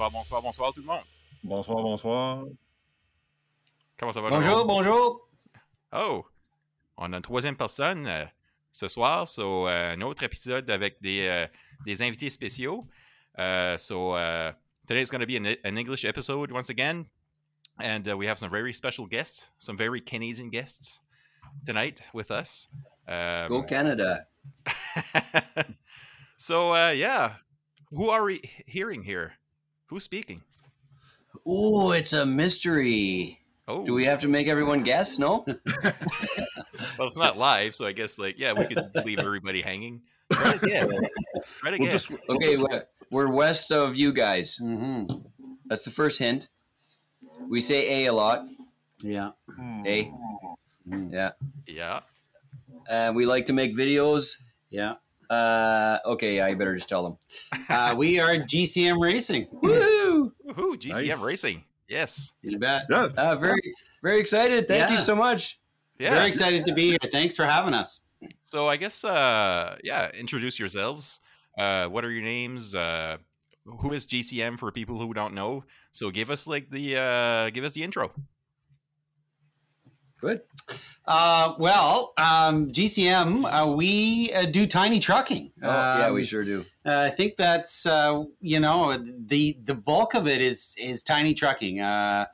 Bonsoir, bonsoir, bonsoir tout le monde. Bonsoir, bonsoir. Comment ça va? Bonjour, bonjour. Oh, on a une troisième personne euh, ce soir, so uh, un autre épisode avec des, euh, des invités spéciaux. Uh, so uh, today is going to be an, an English episode once again, and uh, we have some very special guests, some very Canadian guests tonight with us. Um, Go Canada. so uh, yeah, who are we hearing here? Who's speaking? Oh, it's a mystery. Oh, Do we have to make everyone guess? No? well, it's not live, so I guess like yeah, we could leave everybody hanging. Try it again. Try it again. We'll just Okay, we're, we're west of you guys. hmm That's the first hint. We say A a lot. Yeah. A. Yeah. yeah. And we like to make videos. Yeah. Uh, okay, I better just tell them. Uh, we are GCM Racing. Woo! Woohoo! GCM Nice. Racing. Yes. You bet. yes. Uh, very, very excited. Thank you so much. Yeah. Very excited to be here. Thanks for having us. So I guess uh yeah, introduce yourselves. Uh what are your names? Uh who is GCM for people who don't know? So give us like the uh give us the intro. Good. Uh, well, um, GCM, uh, we uh, do tiny trucking. Oh, yeah, we Um, sure do. Uh, I think that's uh, you know the the bulk of it is is tiny trucking. Uh,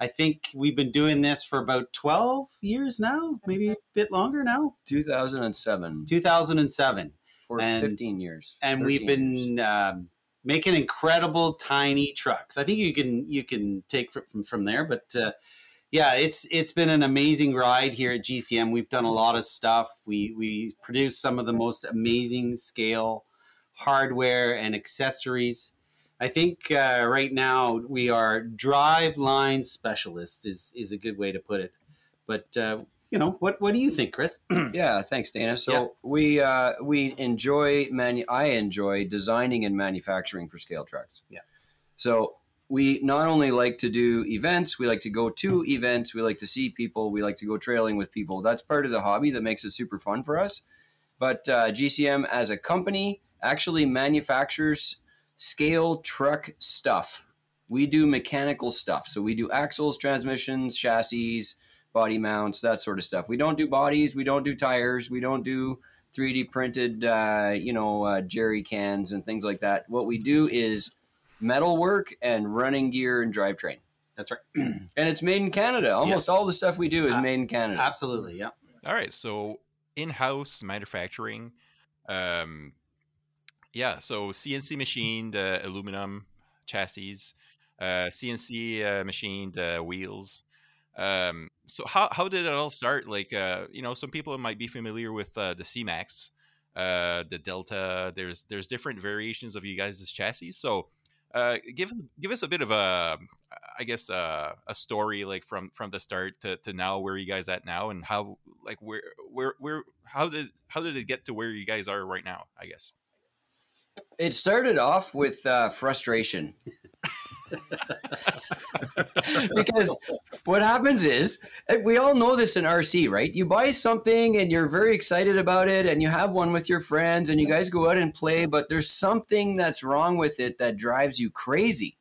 I think we've been doing this for about twelve years now, maybe a bit longer now. 2007 Two thousand and seven. for And- 15 years. and we've 13 years. been um, making incredible tiny trucks. I think you can you can take from from there, but uh, yeah, it's it's been an amazing ride here at GCM. We've done a lot of stuff. We we produce some of the most amazing scale hardware and accessories. I think uh, right now we are drive line specialists is is a good way to put it. But uh, you know what what do you think, Chris? Yeah, thanks, Dana. So Yeah. we uh, we enjoy manu- I enjoy designing and manufacturing for scale trucks. Yeah. So we not only like to do events, we like to go to events, we like to see people, we like to go trailing with people. That's part of the hobby that makes it super fun for us. But uh, GCM as a company actually manufactures scale truck stuff. We do mechanical stuff. So we do axles, transmissions, chassis, body mounts, that sort of stuff. We don't do bodies, we don't do tires, we don't do 3D printed, uh, you know, uh, jerry cans and things like that. What we do is metal work and running gear and drivetrain. That's right. And it's made in Canada. Almost all the stuff we do is Uh, made in Canada. Absolutely, yeah. All right, so in-house manufacturing um yeah, so CNC machined uh, aluminum chassis, uh CNC uh, machined uh, wheels. Um so how how did it all start? Like uh you know, some people might be familiar with uh, the C-Max, uh the Delta. There's there's different variations of you guys' chassis. So uh, give us give us a bit of a, I guess, uh, a story like from from the start to, to now where you guys at now and how like where where where how did how did it get to where you guys are right now? I guess. It started off with uh, frustration. because what happens is eh, we all know this in RC, right? You buy something and you're very excited about it and you have one with your friends and you guys go out and play, but there's something that's wrong with it that drives you crazy.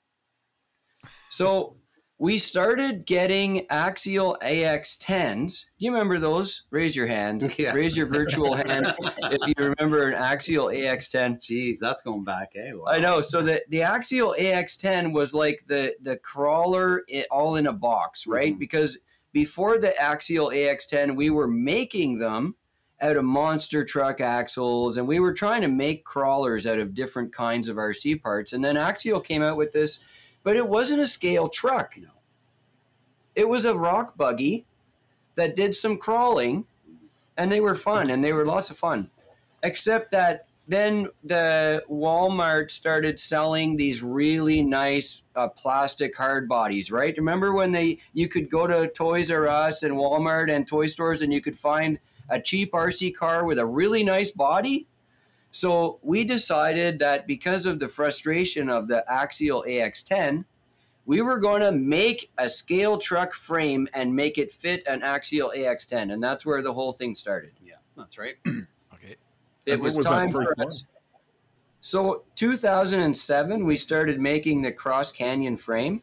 So we started getting Axial AX10s. Do you remember those? Raise your hand. Yeah. Raise your virtual hand if you remember an Axial AX10. Jeez, that's going back, eh? Wow. I know. So the the Axial AX10 was like the the crawler all in a box, right? Mhm. Because before the Axial AX10, we were making them out of monster truck axles, and we were trying to make crawlers out of different kinds of RC parts. And then Axial came out with this, but it wasn't a scale truck. No. It was a rock buggy that did some crawling, and they were fun, and they were lots of fun. Except that then the Walmart started selling these really nice uh, plastic hard bodies, right? Remember when they you could go to Toys R Us and Walmart and toy stores and you could find a cheap RC car with a really nice body? So we decided that because of the frustration of the Axial AX10, we were going to make a scale truck frame and make it fit an Axial AX10, and that's where the whole thing started. Yeah, that's right. Okay. It And was was time first for one? us. So 2007, we started making the Cross Canyon frame,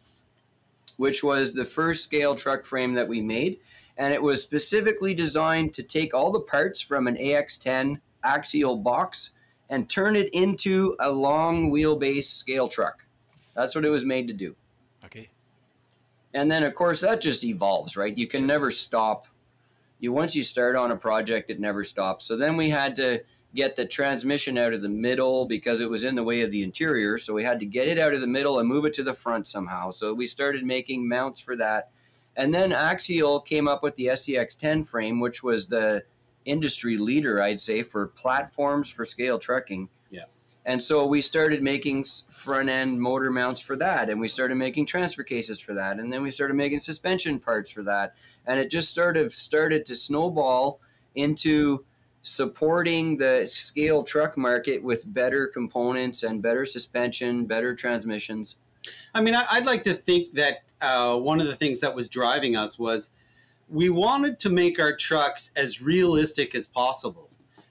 which was the first scale truck frame that we made. And it was specifically designed to take all the parts from an AX10 axial box and turn it into a long wheelbase scale truck. That's what it was made to do. Okay. And then, of course, that just evolves, right? You can never stop. You once you start on a project, it never stops. So then we had to get the transmission out of the middle because it was in the way of the interior. So we had to get it out of the middle and move it to the front somehow. So we started making mounts for that. And then Axial came up with the SCX10 frame, which was the industry leader, I'd say, for platforms for scale trucking. Yeah. And so we started making front end motor mounts for that, and we started making transfer cases for that, and then we started making suspension parts for that, and it just sort of started to snowball into supporting the scale truck market with better components and better suspension, better transmissions. I mean, I, would like to think that uh, one of the things that was driving us was we wanted to make our trucks as realistic as possible.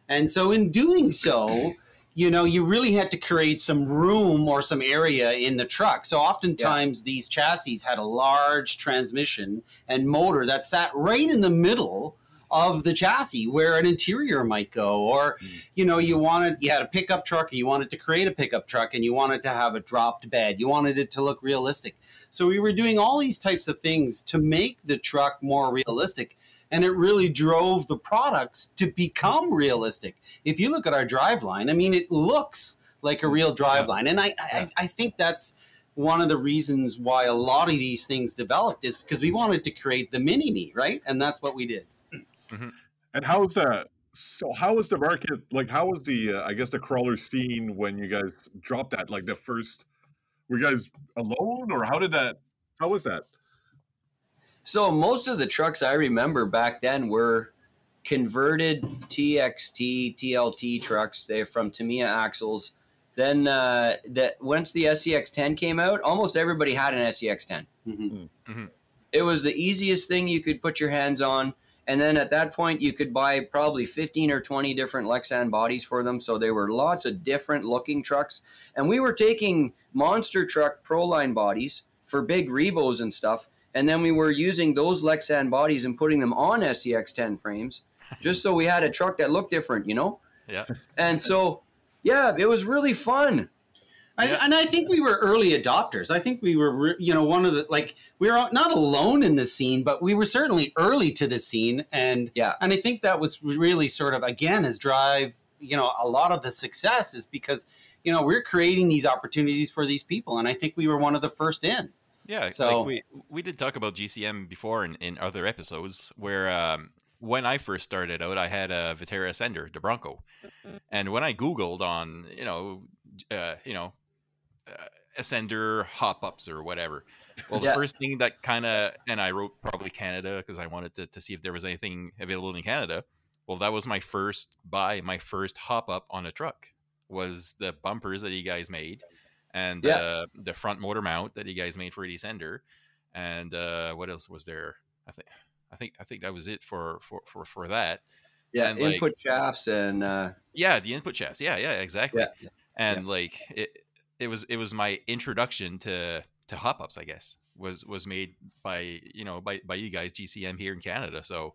And so, in doing so, you know, you really had to create some room or some area in the truck. So, oftentimes, yeah. these chassis had a large transmission and motor that sat right in the middle of the chassis where an interior might go or mm. you know you wanted you had a pickup truck and you wanted to create a pickup truck and you wanted to have a dropped bed. You wanted it to look realistic. So we were doing all these types of things to make the truck more realistic and it really drove the products to become realistic. If you look at our driveline i mean it looks like a real driveline and I, I i think that's one of the reasons why a lot of these things developed is because we wanted to create the mini me right? And that's what we did Mm-hmm. And how's that? So how was the market like? How was the uh, I guess the crawler scene when you guys dropped that? Like the first, were you guys alone or how did that? How was that? So most of the trucks I remember back then were converted TXT TLT trucks. They're from Tamiya axles. Then uh, that once the SCX10 came out, almost everybody had an SCX10. Mm-hmm. Mm-hmm. It was the easiest thing you could put your hands on. And then at that point, you could buy probably 15 or 20 different Lexan bodies for them. So there were lots of different looking trucks. And we were taking monster truck Proline bodies for big Revos and stuff. And then we were using those Lexan bodies and putting them on SCX 10 frames just so we had a truck that looked different, you know? Yeah. And so, yeah, it was really fun. I, and I think we were early adopters. I think we were, you know, one of the like we were not alone in the scene, but we were certainly early to the scene, and yeah, and I think that was really sort of again as drive. You know, a lot of the success is because you know we're creating these opportunities for these people, and I think we were one of the first in. Yeah, so like we we did talk about GCM before in, in other episodes where um, when I first started out, I had a Vaterra Ascender, the Bronco, and when I Googled on you know uh, you know ascender hop ups or whatever. Well, the yeah. first thing that kind of, and I wrote probably Canada because I wanted to, to see if there was anything available in Canada. Well, that was my first buy, my first hop up on a truck was the bumpers that you guys made and yeah. uh, the front motor mount that you guys made for a descender. And uh, what else was there? I think, I think, I think that was it for, for, for, for that. Yeah. And input like, shafts and, uh... yeah, the input shafts. Yeah. Yeah, exactly. Yeah. And like it, it was it was my introduction to to hop ups, I guess was was made by you know by by you guys GCM here in Canada. So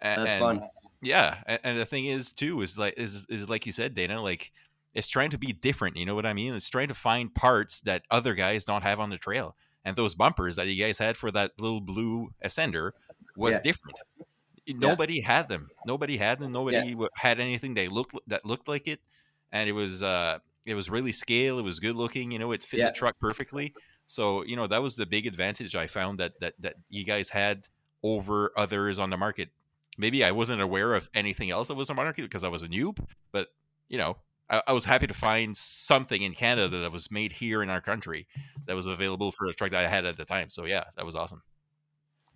and, that's fun. Yeah, and, and, the thing is too is like is is like you said, Dana, like it's trying to be different. You know what I mean? It's trying to find parts that other guys don't have on the trail. And those bumpers that you guys had for that little blue Ascender was yeah. different. Nobody yeah. had them. Nobody had them. Nobody yeah. had anything they looked that looked like it. And it was uh it was really scale. It was good looking. You know, it fit yeah. the truck perfectly. So you know that was the big advantage I found that that that you guys had over others on the market. Maybe I wasn't aware of anything else that was on the market because I was a noob, but you know, I, I, was happy to find something in Canada that was made here in our country that was available for the truck that I had at the time. So yeah, that was awesome.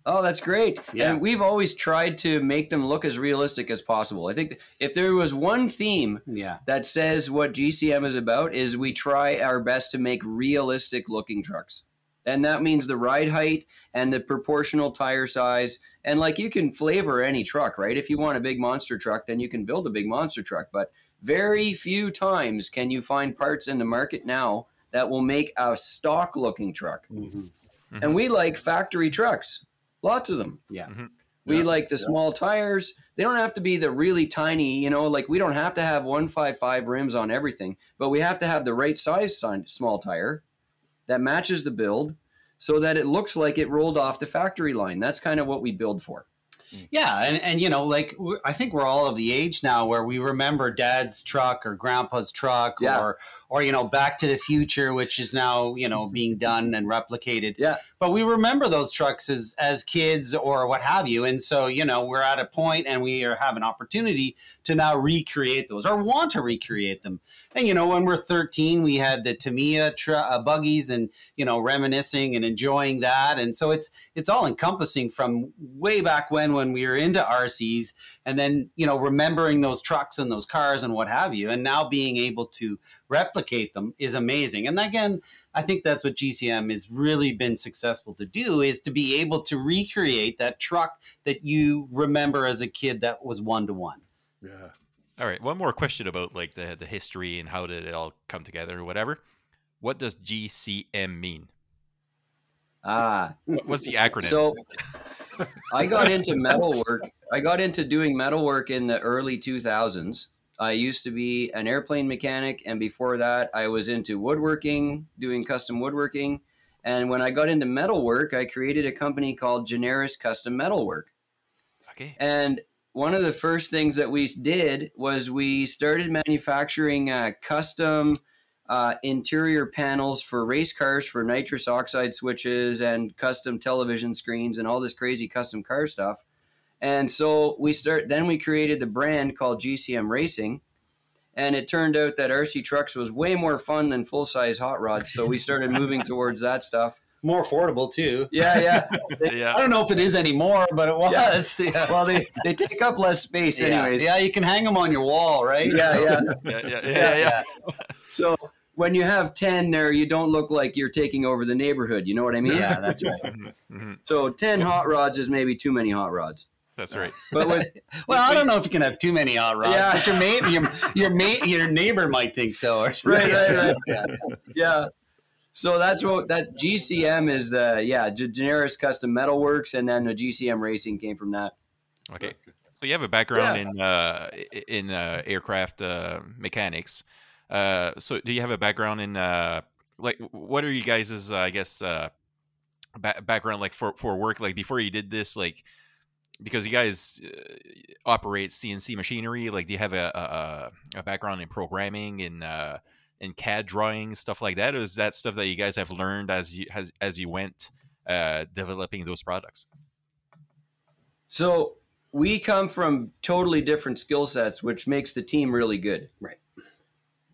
Oh, that's great. Yeah. And we've always tried to make them look as realistic as possible. I think if there was one theme yeah. that says what GCM is about is we try our best to make realistic looking trucks. And that means the ride height and the proportional tire size. And like you can flavor any truck, right? If you want a big monster truck, then you can build a big monster truck. But Very few times can you find parts in the market now that will make a stock looking truck. Mhm. And we like factory trucks, lots of them. Yeah. Mhm. We Yeah, like the yeah. small tires. They don't have to be the really tiny, you know, like we don't have to have 155 rims on everything, but we have to have the right size si- small tire that matches the build so that it looks like it rolled off the factory line. That's kind of what we build for. Yeah, and, and you know, like I think we're all of the age now where we remember dad's truck or grandpa's truck Yeah. or or you know, Back to the Future, which is now you know being done and replicated. Yeah. But we remember those trucks as as kids or what have you, and so you know, we're at a point and we are have an opportunity to now recreate those or want to recreate them. And you know, when we're 13, we had the Tamiya tr- uh, buggies and you know, reminiscing and enjoying that, and so it's it's all encompassing from way back when when we were into RCs and then you know remembering those trucks and those cars and what have you and now being able to replicate them is amazing and again I think that's what GCM has really been successful to do is to be able to recreate that truck that you remember as a kid that was one to one Yeah. All right, one more question about like the the history and how did it all come together or whatever. What does GCM mean? Ah, What- What's the acronym? So I got into metalwork. I got into doing metalwork in the early 2000s. I used to be an airplane mechanic, and before that, I was into woodworking, doing custom woodworking. And when I got into metalwork, I created a company called Generis Custom Metalwork. okay. And one of the first things that we did was we started manufacturing uh, custom uh, interior panels for race cars for nitrous oxide switches and custom television screens and all this crazy custom car stuff. And so we start. Then we created the brand called GCM Racing, and it turned out that RC trucks was way more fun than full size hot rods. So we started moving towards that stuff. more affordable too Yeah, yeah. I don't know if it is anymore but it was yeah. Well, they they take up less space, Yeah. anyways. yeah you can hang them on your wall right yeah, yeah. Yeah, yeah, yeah, yeah. So when you have 10 there, you don't look like you're taking over the neighborhood. You know what I mean? yeah that's right Mhm, mhm. So 10 hot rods is maybe too many hot rods. That's right. But with, Well, I don't know if you can have too many hot rods, Yeah. but your mate, your your mate, your neighbor might think so. Or Right, right, right. Yeah. yeah. So that's what that GCM is the, yeah, G- Generis Custom Metalworks. And then the GCM Racing came from that. Okay. So you have a background in uh, in uh, aircraft uh, mechanics. Uh, so do you have a background in uh, like what are you guys' uh, I guess uh, ba- background like for for work like before you did this like because you guys uh, operate CNC machinery like do you have a a, a background in programming and uh, in CAD drawing stuff like that or is that stuff that you guys have learned as you as as you went uh, developing those products? So we come from totally different skill sets, which makes the team really good. Right.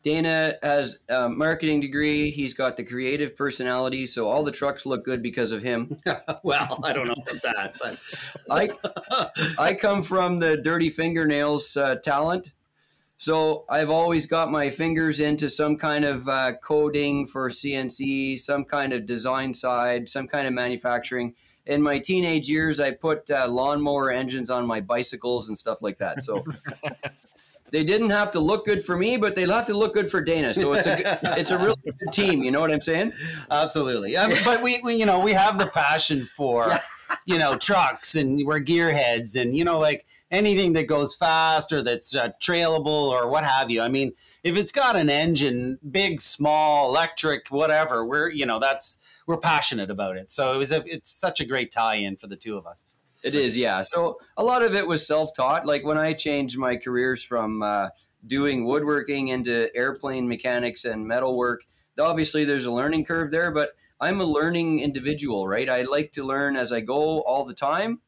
Dana has a marketing degree. He's got the creative personality, so all the trucks look good because of him. well, I don't know about that, but I I come from the dirty fingernails uh, talent. So I've always got my fingers into some kind of uh, coding for CNC, some kind of design side, some kind of manufacturing. In my teenage years, I put uh, lawnmower engines on my bicycles and stuff like that. So they didn't have to look good for me, but they'll have to look good for Dana. So it's a good- it's a really good team. You know what I'm saying? absolutely. I mean, but we, we, you know, we have the passion for, you know, trucks, and we're gearheads, and you know, like anything that goes fast or that's uh, trailable or what have you. I mean, if it's got an engine, big, small, electric, whatever, we're, you know, that's we're passionate about it. So it was a, it's such a great tie-in for the two of us. It is, yeah. So a lot of it was self-taught. Like when I changed my careers from uh, doing woodworking into airplane mechanics and metalwork, obviously there's a learning curve there. But I'm a learning individual, right? I like to learn as I go all the time,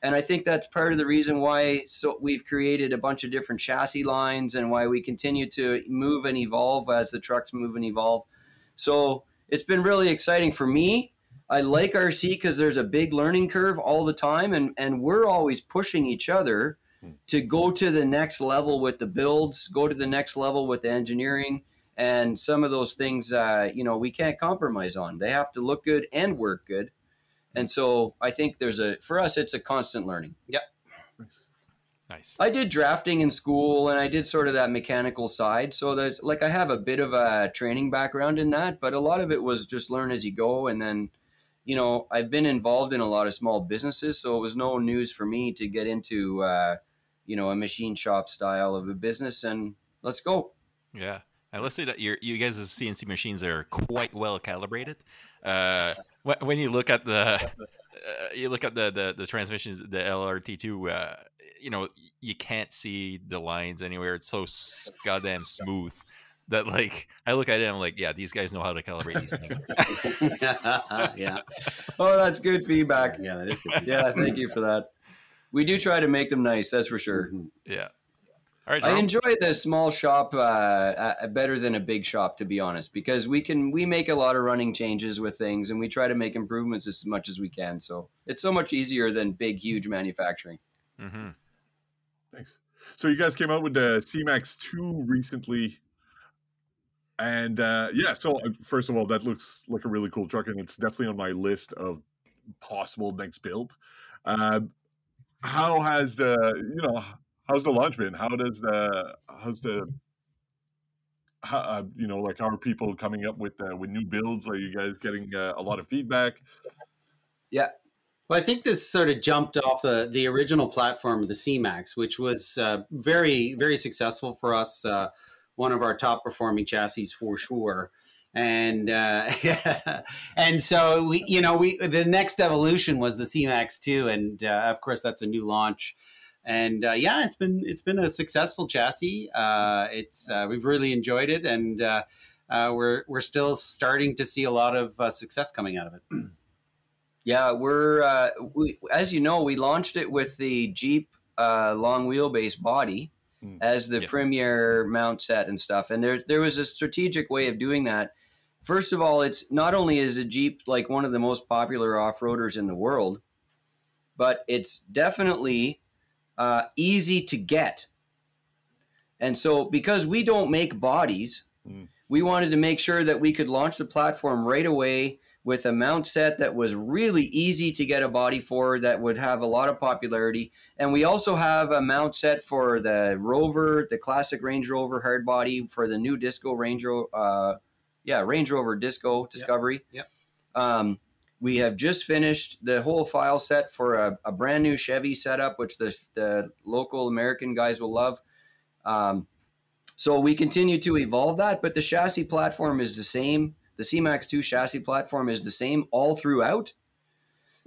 and I think that's part of the reason why so we've created a bunch of different chassis lines and why we continue to move and evolve as the trucks move and evolve. So it's been really exciting for me I like RC because there's a big learning curve all the time, and and we're always pushing each other to go to the next level with the builds, go to the next level with the engineering, and some of those things, uh, you know, we can't compromise on. They have to look good and work good, and so I think there's a for us, it's a constant learning. Yep. Nice. I did drafting in school and I did sort of that mechanical side. So there's like I have a bit of a training background in that, but a lot of it was just learn as you go. And then, you know, I've been involved in a lot of small businesses, so it was no news for me to get into, uh, you know, a machine shop style of a business. And let's go. Yeah. And let's say that your you guys' CNC machines are quite well calibrated. Uh, when you look at the uh, you look at the, the the transmissions, the LRT two, uh, you know, you can't see the lines anywhere. It's so goddamn smooth that like I look at it, and I'm like, yeah, these guys know how to calibrate these things. yeah, Oh, that's good feedback. yeah, that is good. Yeah, thank you for that. We do try to make them nice, that's for sure. Mhm. Yeah. All right, I enjoy the small shop uh, uh, better than a big shop, to be honest, because we can we make a lot of running changes with things, and we try to make improvements as much as we can. So it's so much easier than big, huge manufacturing. Mm-hmm. Thanks. So you guys came out with the CMAX 2 recently. And uh, yeah, so uh, first of all, that looks like a really cool truck, and it's definitely on my list of possible next build. Um, how has the you know how's the launch been? How does the how's the how, uh, you know like are people coming up with uh, with new builds? Are you guys getting uh, a lot of feedback? Yeah, well, I think this sort of jumped off the the original platform of the CMAX, which was uh, very very successful for us. Uh, one of our top performing chassis for sure. And uh, and so we, you know, we the next evolution was the CMAX two, and uh, of course that's a new launch. And uh, yeah, it's been it's been a successful chassis. Uh, it's uh, we've really enjoyed it, and uh, we're we're still starting to see a lot of success coming out of it. Yeah, we're uh, we, as you know, we launched it with the Jeep uh, long wheelbase body Mm. as the Yes. premier mount set and stuff. And there there was a strategic way of doing that. First of all, it's not only is a Jeep like one of the most popular off roaders in the world, but it's definitely uh, easy to get. And so, because we don't make bodies, Mm. we wanted to make sure that we could launch the platform right away with a mount set that was really easy to get a body for that would have a lot of popularity. And we also have a mount set for the Rover, the classic Range Rover hard body for the new Disco Range Rover, uh, yeah, Range Rover Disco Discovery. Yep. Um, we have just finished the whole file set for a, a brand new Chevy setup, which the, the local American guys will love. Um, so we continue to evolve that, but the chassis platform is the same. The CMAX 2 chassis platform is the same all throughout.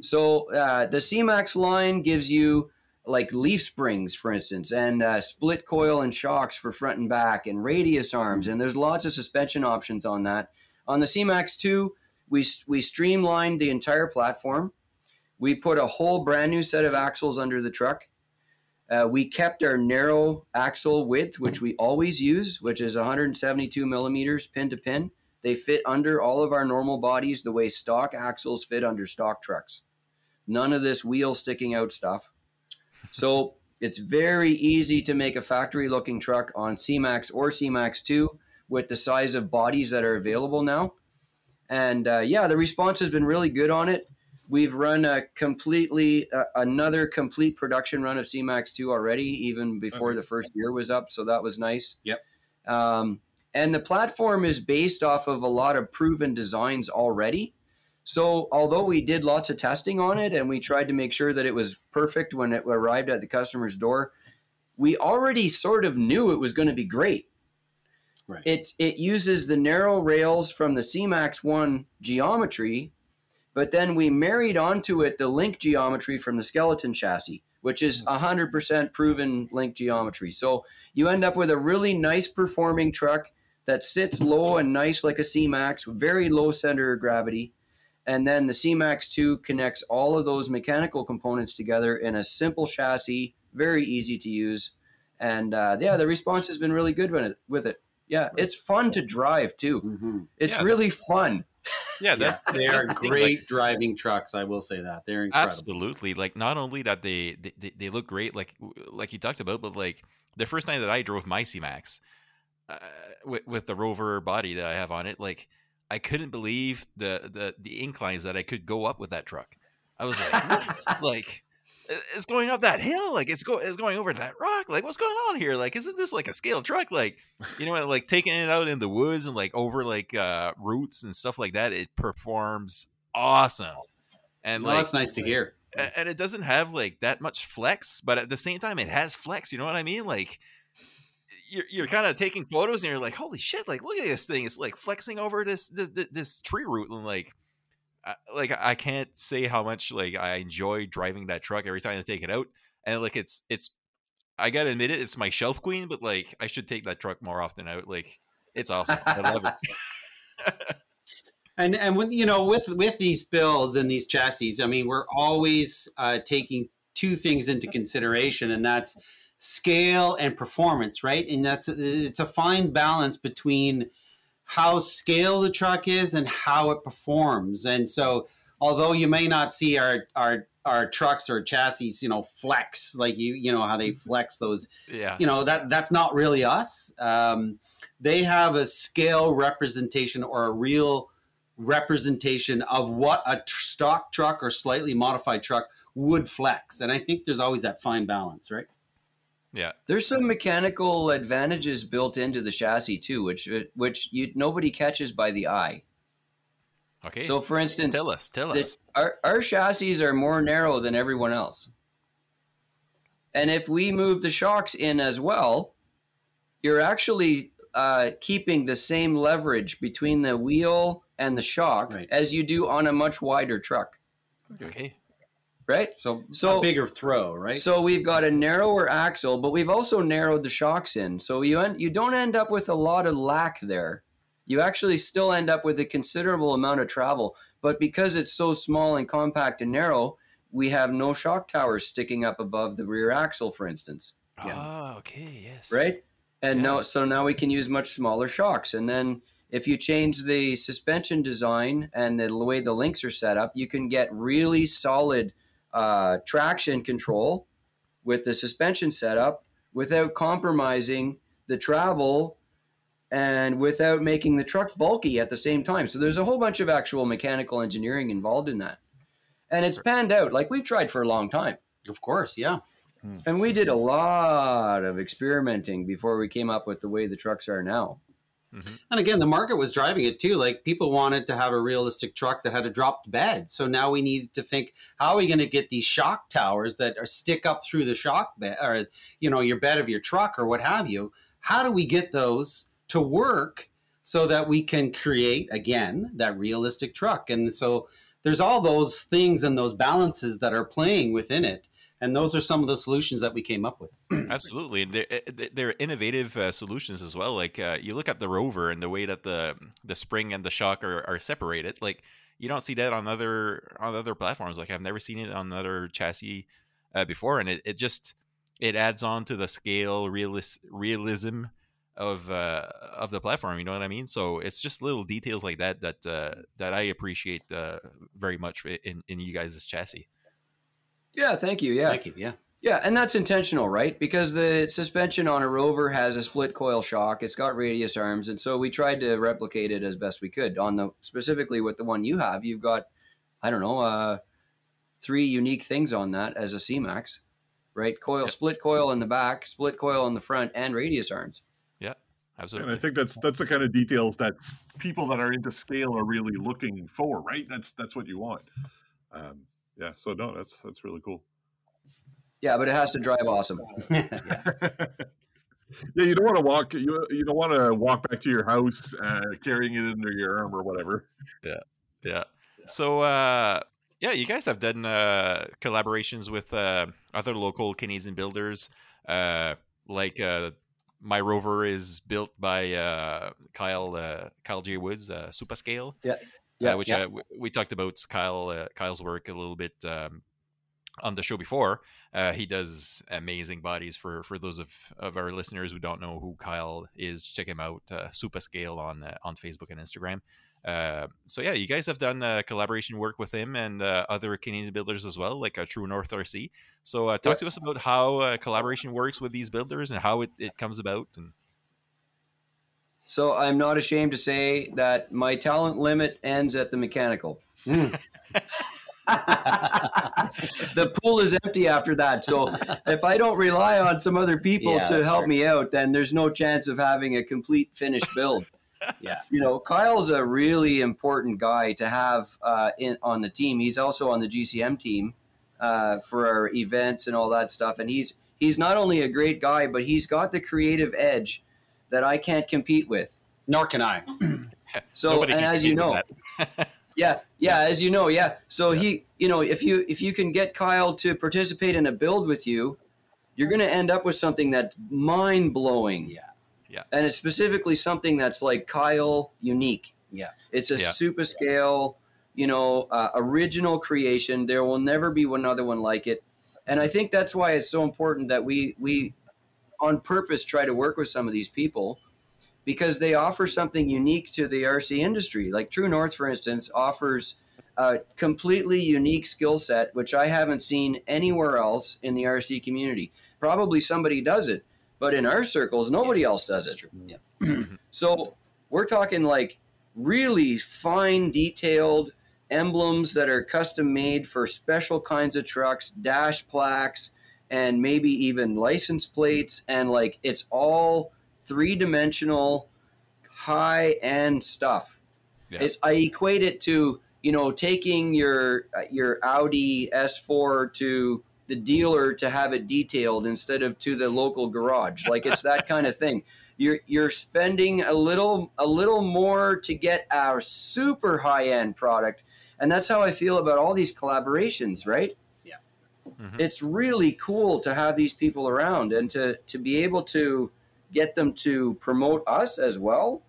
So uh, the CMAX line gives you like leaf springs, for instance, and uh, split coil and shocks for front and back, and radius arms, and there's lots of suspension options on that. On the CMAX 2, we we streamlined the entire platform. We put a whole brand new set of axles under the truck. Uh, we kept our narrow axle width, which we always use, which is 172 millimeters pin to pin. They fit under all of our normal bodies the way stock axles fit under stock trucks. None of this wheel sticking out stuff. So it's very easy to make a factory looking truck on CMAX or CMAX 2 with the size of bodies that are available now. And uh, yeah, the response has been really good on it. We've run a completely uh, another complete production run of CMAX 2 already, even before Okay. the first year was up. So that was nice. Yep. Um, and the platform is based off of a lot of proven designs already. So although we did lots of testing on it and we tried to make sure that it was perfect when it arrived at the customer's door, we already sort of knew it was going to be great. Right. It it uses the narrow rails from the CMAX 1 geometry, but then we married onto it the link geometry from the skeleton chassis, which is hmm. 100% proven link geometry. So you end up with a really nice performing truck that sits low and nice like a CMAX, very low center of gravity. And then the CMAX 2 connects all of those mechanical components together in a simple chassis, very easy to use. And uh, yeah, the response has been really good with it. With it. Yeah, it's fun to drive too. Mhm. It's Yeah, really fun. Yeah, that's they are the great like, driving trucks. I will say that they're incredible. absolutely. Like not only that they, they they- they look great, like like you talked about, but like the first time that I drove my C-Max uh, with with the Rover body that I have on it, like I couldn't believe the the the inclines that I could go up with that truck. I was like, like it's going up that hill, like it's go it's going over that rock. Like, what's going on here? Like, isn't this like a scale truck? Like, you know, like taking it out in the woods and like over like uh roots and stuff like that. It performs awesome, and Well, like that's nice to hear. and it doesn't have like that much flex, but at the same time, it has flex. You know what I mean? Like you're, you're kind of taking photos and you're like, holy shit! Like look at this thing. It's like flexing over this this, this- tree root and like. I- Like I can't say how much like I enjoy driving that truck every time I take it out, and like it's it's I gotta admit it, it's my shelf queen, but like I should take that truck more often out. Like it's awesome, I love it. And and with you know with with these builds and these chassis, I mean, we're always uh, taking two things into consideration, and that's scale and performance, right? And that's it's a fine balance between how scale the truck is and how it performs. And so, although you may not see our our our trucks or chassis, you know, flex like you you know how they flex those Yeah, you know that that's not really us. Um, they have a scale representation or a real representation of what a tr- stock truck or slightly modified truck would flex. And i think there's always that fine balance right yeah, There's some mechanical advantages built into the chassis too, which which you nobody catches by the eye. okay. So, for instance, tell us, tell us. this, our our chassis are more narrow than everyone else, and if we move the shocks in as well, you're actually uh, keeping the same leverage between the wheel and the shock Right. as you do on a much wider truck, Okay, right? so So- a bigger throw right So we've got a narrower axle, but we've also narrowed the shocks in. So you end, you don't end up with a lot of lack there. You actually still end up with a considerable amount of travel, but because it's so small and compact and narrow, we have no shock towers sticking up above the rear axle, for instance. Yeah. Oh, okay, yes. Right? And Yeah. now, so now we can use much smaller shocks. And then if you change the suspension design and the way the links are set up, you can get really solid uh, traction control with the suspension setup without compromising the travel and without making the truck bulky at the same time. So there's a whole bunch of actual mechanical engineering involved in that. And it's panned out. Like we've tried for a long time. of course yeah And we did a lot of experimenting before we came up with the way the trucks are now. Mm-hmm. And again, the market was driving it too. Like people wanted to have a realistic truck that had a dropped bed. So now we needed to think, how are we going to get these shock towers that are stick up through the shock bed or, you know, your bed of your truck or what have you? How do we get those to work so that we can create, again, that realistic truck? And so there's all those things and those balances that are playing within it. And those are some of the solutions that we came up with. Absolutely, and they're, eh, they're innovative uh, solutions as well. Like uh, you look at the Rover and the way that the the spring and the shock are, are separated. Like you don't see that on other on other platforms. Like I've never seen it on other chassis uh, before, and it, it just it adds on to the scale realis- realism of uh, of the platform. You know what I mean? So it's just little details like that that uh, that I appreciate uh, very much in in you guys' chassis. Yeah, thank you. Yeah. Thank you. Yeah. Yeah, and that's intentional, right? Because the suspension on a rover has a split coil shock. It's got radius arms, and so we tried to replicate it as best we could. On the specifically with the one you have, you've got, I don't know, uh, three unique things on that as a C-Max, right? Coil, Yep. split coil in the back, split coil in the front, and radius arms. And Absolutely. And I think that's that's the kind of details that people that are into scale are really looking for, right? That's that's what you want. Um, yeah. So no, that's that's really cool. Yeah, but it has to drive awesome. yeah, you don't want to walk. You you don't want to walk back to your house uh, carrying it under your arm or whatever. Yeah. Yeah. So uh yeah, you guys have done uh collaborations with uh other local Canadian builders. Uh like uh my rover is built by uh Kyle uh Kyle J Woods, uh Supascale. Yeah. Uh, Yeah, which yeah. Uh, w- we talked about Kyle uh, Kyle's work a little bit um on the show before. Uh, he does amazing bodies for for those of, of our listeners who don't know who Kyle is. Check him out, uh, Supascale on uh, on Facebook and Instagram. Uh, so yeah, you guys have done uh, collaboration work with him and uh, other Canadian builders as well, like uh, True North RC. So uh, talk Yeah. to us about how uh, collaboration works with these builders and how it, it comes about. And So I'm not ashamed to say that my talent limit ends at the mechanical. the pool is empty after that. So if I don't rely on some other people Yeah, to help fair. me out, then there's no chance of having a complete finished build. Yeah. You know, Kyle's a really important guy to have uh, in on the team. He's also on the GCM team uh, for our events and all that stuff. And he's he's not only a great guy, but he's got the creative edge that I can't compete with. Nor can I. So, Nobody and as you know, with yeah, yeah, as you know, yeah. So he, you know, if you if you can get Kyle to participate in a build with you, you're going to end up with something that's mind blowing. Yeah. Yeah. And it's specifically something that's like Kyle unique. Yeah. It's a Yeah. super scale, you know, uh, original creation. There will never be another one like it. And I think that's why it's so important that we we on purpose try to work with some of these people because they offer something unique to the RC industry. Like True North, for instance, offers a completely unique skill set, which I haven't seen anywhere else in the RC community. Probably somebody does it, but in our circles, nobody else does it. true. Yeah. So we're talking like really fine, detailed emblems that are custom made for special kinds of trucks, dash plaques, and maybe even license plates. And like it's all three dimensional, high end stuff. Yeah. It's I equate it to you know taking your uh, your Audi S4 to the dealer to have it detailed instead of to the local garage. Like it's that kind of thing you're you're spending a little a little more to get our super high end product and that's how i feel about all these collaborations right Mhm. it's really cool to have these people around and to to be able to get them to promote us as well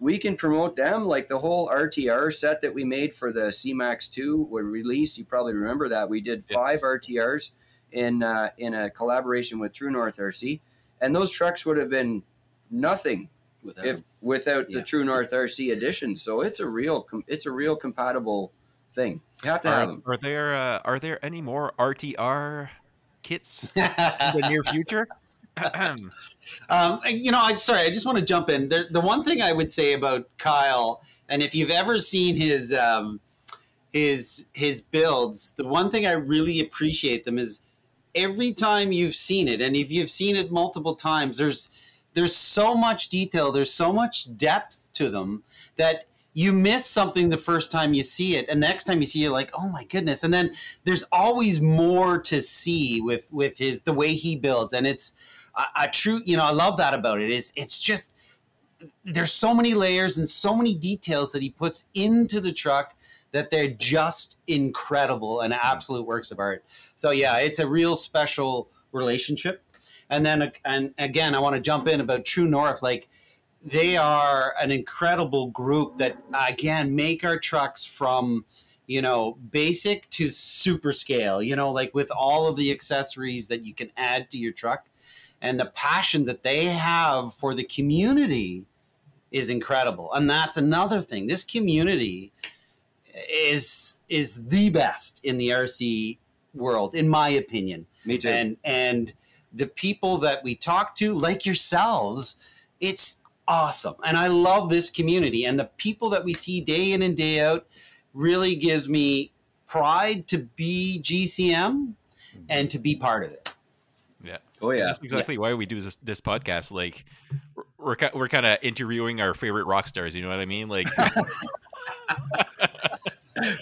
we can promote them like the whole rtr set that we made for the cmax 2 when release you probably remember that we did Yes. five rtrs in uh, in a collaboration with true north rc and those trucks would have been nothing Without if without the True North RC edition. So it's a real com- it's a real compatible thing. You have to have Are, them. are there uh, are there any more RTR kits in um, the near future? Ahem. you know, I'm sorry. I just want to jump in. The, the one thing I would say about Kyle, and if you've ever seen his um, his his builds, the one thing I really appreciate them is every time you've seen it, and if you've seen it multiple times, there's there's so much detail, there's so much depth to them that you miss something the first time you see it, and the next time you see it, you're like, oh my goodness! And then there's always more to see with with his the way he builds, and it's a, a true. You know, I love that about it. Is it's just there's so many layers and so many details that he puts into the truck that they're just incredible and mm-hmm. absolute works of art. So yeah, it's a real special relationship. And then and again, I want to jump in about True North. Like they are an incredible group that again make our trucks from you know basic to super scale. You know, like with all of the accessories that you can add to your truck, and the passion that they have for the community is incredible. And that's another thing. This community is is the best in the RC world, in my opinion Me too. and and the people that we talk to like yourselves it's awesome and i love this community and the people that we see day in and day out really gives me pride to be gcm and to be part of it Yeah. oh yeah. That's exactly why we do this, this podcast. Like, we're- we're, kind of interviewing our favorite rock stars. You know what I mean? Like,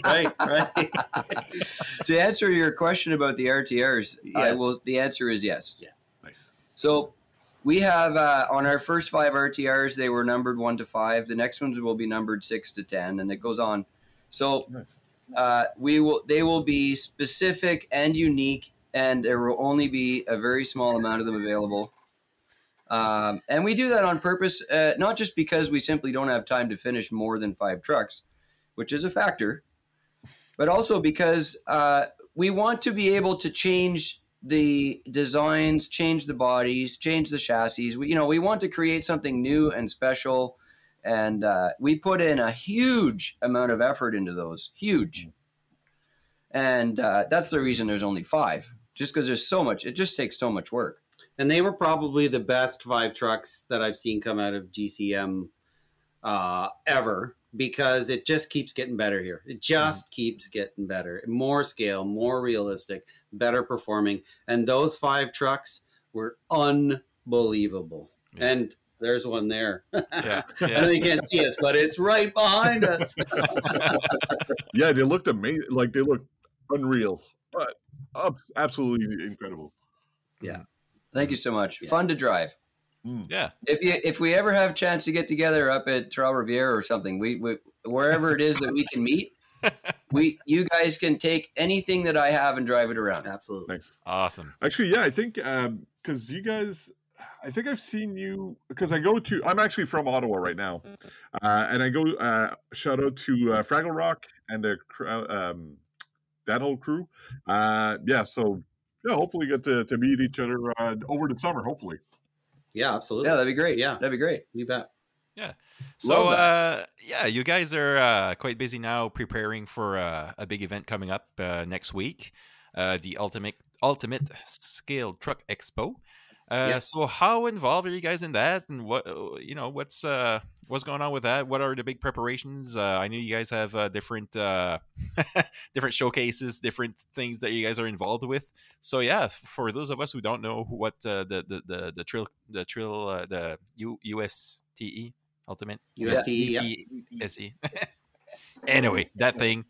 right right to answer your question about the RTRs, I Yes. will. The answer is yes. Yeah. Nice. So we have uh, on our first five RTRs, they were numbered one to five. The next ones will be numbered six to ten, and it goes on. So Nice. uh, we will. They will be specific and unique, and there will only be a very small amount of them available. Um, and we do that on purpose, uh, not just because we simply don't have time to finish more than five trucks, which is a factor, but also because uh, we want to be able to change the designs, change the bodies, change the chassis. We, you know, we want to create something new and special, and uh, we put in a huge amount of effort into those. Huge, and uh, that's the reason there's only five. Just because there's so much, it just takes so much work. and they were probably the best five trucks that i've seen come out of gcm uh, ever because it just keeps getting better here. It just keeps getting better. More scale, more realistic, better performing. And those five trucks were unbelievable. Yeah. And there's one there. Yeah, I know you can't see us, but it's right behind us. Yeah, they looked amazing. Like they looked unreal, but absolutely incredible. Yeah. Thank you so much. Yeah. Fun to drive. Yeah. If you if we ever have a chance to get together up at Trail Riviera or something, we, we wherever it is that we can meet, we you guys can take anything that I have and drive it around. Absolutely. Nice. Awesome. Actually, yeah, I think because you guys, I think I've seen you because I go to. I'm actually from Ottawa right now, uh, and I go. Uh, shout out to uh, Fraggle Rock and the uh, um, that whole crew. Uh, yeah, so yeah, hopefully get to, to meet each other uh, over the summer. Hopefully, Yeah, absolutely. Yeah, that'd be great. Yeah. that'd be great. you bet. Yeah. So, uh, yeah, you guys are uh, quite busy now preparing for uh, a big event coming up uh, next week, uh, the Ultimate Ultimate Scale Truck Expo. Uh, Yeah. So, how involved are you guys in that, and what uh, you know? What's uh, what's going on with that? What are the big preparations? Uh, I know you guys have uh, different uh, different showcases, different things that you guys are involved with. So, yeah, for those of us who don't know what uh, the the the the trill the trill uh, the U, USTE Ultimate USTE, yeah. UTSE. anyway, that thing.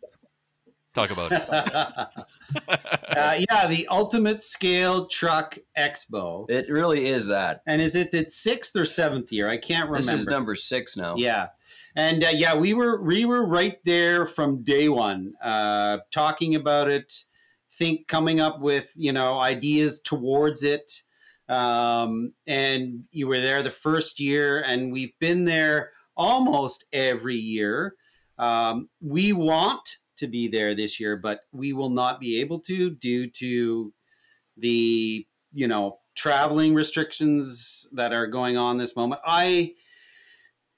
Talk about it. uh, yeah, the Ultimate Scale Truck Expo. It really is that. And is it its sixth or seventh year? I can't remember. This is number six now. Yeah, and uh, yeah, we were we were right there from day one, uh, talking about it, think coming up with you know ideas towards it, um, and you were there the first year, and we've been there almost every year. Um, we want to be there this year, but we will not be able to due to the you know traveling restrictions that are going on this moment. I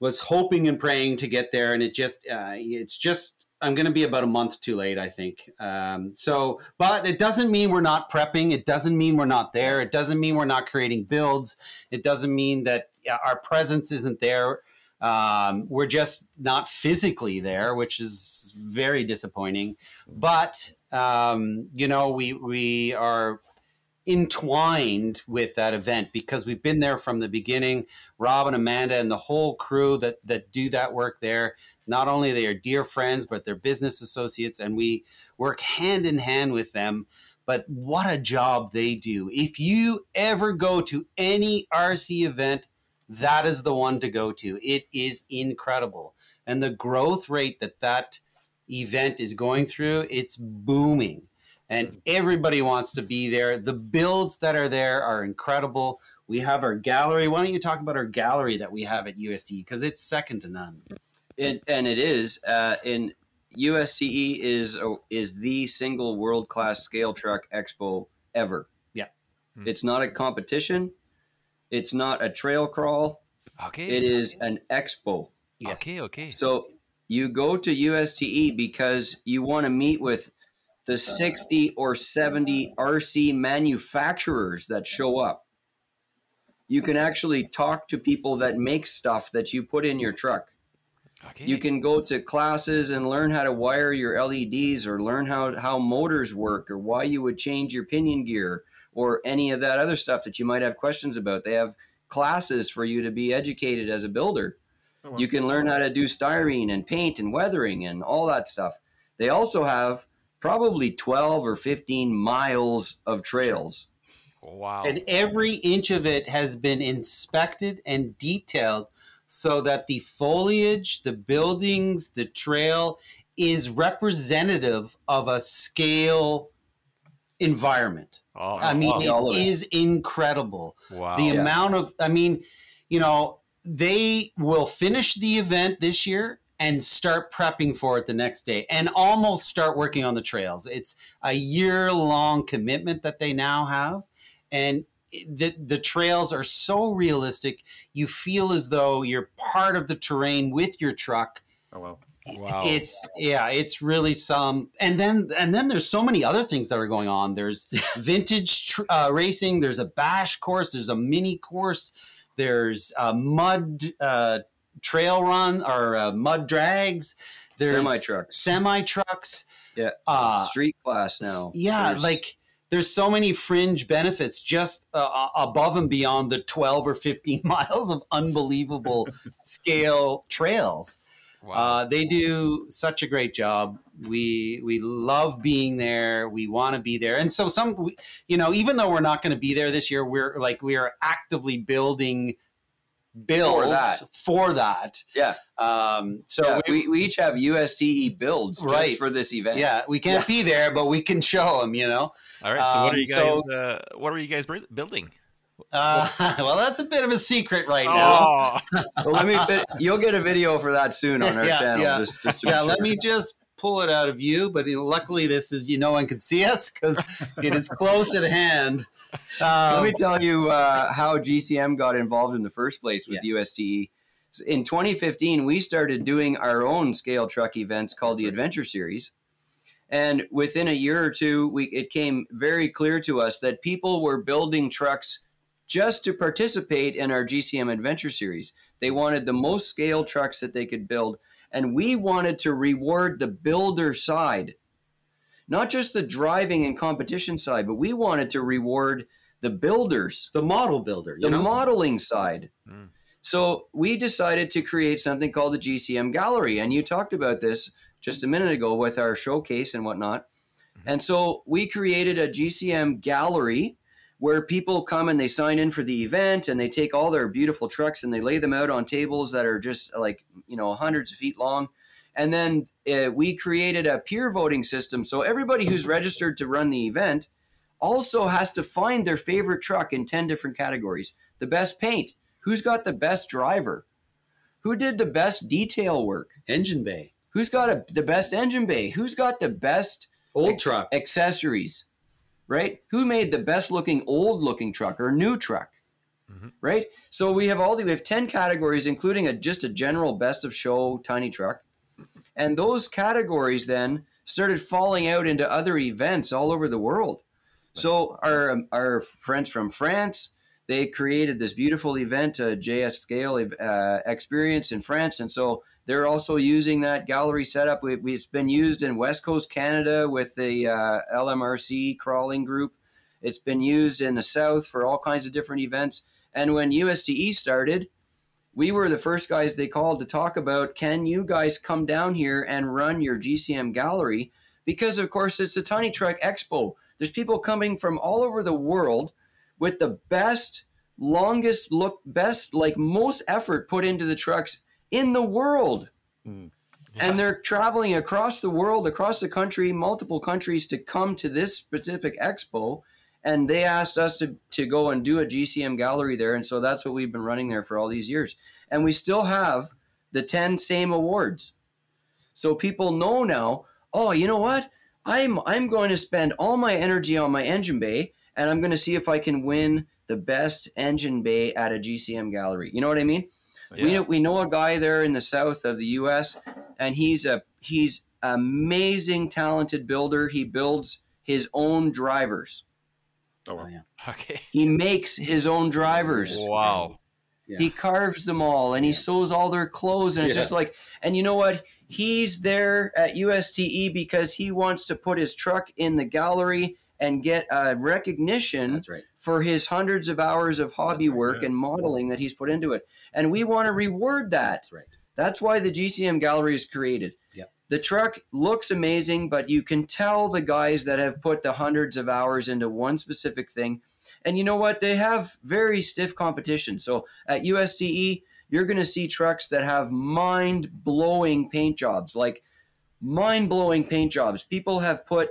was hoping and praying to get there, and it just uh, it's just I'm going to be about a month too late, I think. Um, so, but it doesn't mean we're not prepping. It doesn't mean we're not there. It doesn't mean we're not creating builds. It doesn't mean that uh, our presence isn't there. Um, we're just not physically there, which is very disappointing. But um, you know, we we are entwined with that event because we've been there from the beginning. Rob and Amanda and the whole crew that that do that work there. Not only they are dear friends, but they're business associates, and we work hand in hand with them. But what a job they do! If you ever go to any RC event, that is the one to go to. It is incredible, and the growth rate that that event is going through, it's booming and everybody wants to be there. The builds that are there are incredible. We have our gallery. Why don't you talk about our gallery that we have at USD because it's second to none. It, and it is. Uh, in USTE is is the single world class scale truck expo ever. Yeah. Hmm. It's not a competition. It's not a trail crawl. Okay. It is an expo. Okay. Okay. So you go to USTE because you want to meet with the 60 or 70 RC manufacturers that show up. You can actually talk to people that make stuff that you put in your truck. Okay. You can go to classes and learn how to wire your LEDs or learn how, how motors work or why you would change your pinion gear or any of that other stuff that you might have questions about. They have classes for you to be educated as a builder. Oh, wow. You can learn how to do styrene and paint and weathering and all that stuff. They also have probably 12 or 15 miles of trails. Wow. And every inch of it has been inspected and detailed so that the foliage, the buildings, the trail is representative of a scale environment. Oh, I mean, wow. all of it it. is incredible. wow. the Yeah. amount of i mean you know they will finish the event this year and start prepping for it the next day and almost start working on the trails it's a year long commitment that they now have and the, the trails are so realistic you feel as though you're part of the terrain with your truck Oh wow. Wow. it's yeah it's really some and then and then there's so many other things that are going on there's vintage tr- uh, racing there's a bash course there's a mini course there's a mud uh, trail run or uh, mud drags. There's Semi-trucks. Semi trucks. Yeah. Uh, Street class now. yeah, There's- like there's so many fringe benefits just uh, above and beyond the 12 or 15 miles of unbelievable scale trails. Wow. Uh, they do such a great job. We we love being there. We want to be there, and so some, you know, even though we're not going to be there this year, we're like we are actively building builds that. for that. yeah. Um, so yeah, we, we, we each have USTE builds just Right. for this event. yeah, we can't be there, but we can show them. You know. All right. So what are um, you guys? so- uh, what are you guys building? Uh, well, that's a bit of a secret right now. Oh, Well, let me. Fit, you'll get a video for that soon on our Yeah, channel. yeah. Just, just to yeah, be let me just pull it out of you. But luckily, this is you no one can see us because it is close at hand. Let Um, me tell you uh, how GCM got involved in the first place with USTE. In 2015, we started doing our own scale truck events called the Adventure Series. And within a year or two, we, it came very clear to us that people were building trucks just to participate in our GCM Adventure Series. They wanted the most scale trucks that they could build. And we wanted to reward the builder side, not just the driving and competition side, but we wanted to reward the builders, the model builder. You the know? modeling side. Mm. So we decided to create something called the GCM Gallery. And you talked about this just a minute ago with our showcase and whatnot. Mhm. And so we created a GCM Gallery where people come and they sign in for the event and they take all their beautiful trucks and they lay them out on tables that are just like, you know, hundreds of feet long. And then uh, we created a peer voting system. So everybody who's registered to run the event also has to find their favorite truck in 10 different categories. The best paint, who's got the best driver, who did the best detail work, engine bay, who's got a, the best engine bay, who's got the best old Ex- truck. accessories, right? Who made the best looking old looking truck or new truck? Mhm. Right? So we have all the we have 10 categories including a just a general best of show tiny truck. And those categories then started falling out into other events all over the world. So our um, our friends from France, they created this beautiful event, a JS Scale uh, experience in France, and so they're also using that gallery setup. We, it's been used in West Coast Canada with the uh, LMRC crawling group. It's been used in the South for all kinds of different events. And when USTE started, we were the first guys they called to talk about can you guys come down here and run your GCM gallery? Because, of course, it's a Tiny Truck Expo. There's people coming from all over the world with the best, longest look, best, like most effort put into the trucks in the world. Mm. And they're traveling across the world, across the country, multiple countries to come to this specific expo. And they asked us to, to go and do a GCM gallery there. And so that's what we've been running there for all these years. And we still have the 10 same awards. So people know now, oh, you know what? I'm I'm going to spend all my energy on my engine bay and I'm going to see if I can win the best engine bay at a GCM gallery. You know what I mean? We know, we know a guy there in the south of the U.S. and he's a he's amazing talented builder. He builds his own drivers. Oh, wow. Oh, yeah. Okay. He makes his own drivers. Wow. Yeah. He carves them all and he Yeah. sews all their clothes and it's Yeah. just like and you know what? He's there at USTE because he wants to put his truck in the gallery and get a recognition right. for his hundreds of hours of hobby right, work yeah. and modeling that he's put into it. And we want to reward that. That's right. That's why the GCM gallery is created. Yep. The truck looks amazing, but you can tell the guys that have put the hundreds of hours into one specific thing. And you know what? They have very stiff competition. So at USTE, you're going to see trucks that have mind blowing paint jobs, like mind blowing paint jobs. People have put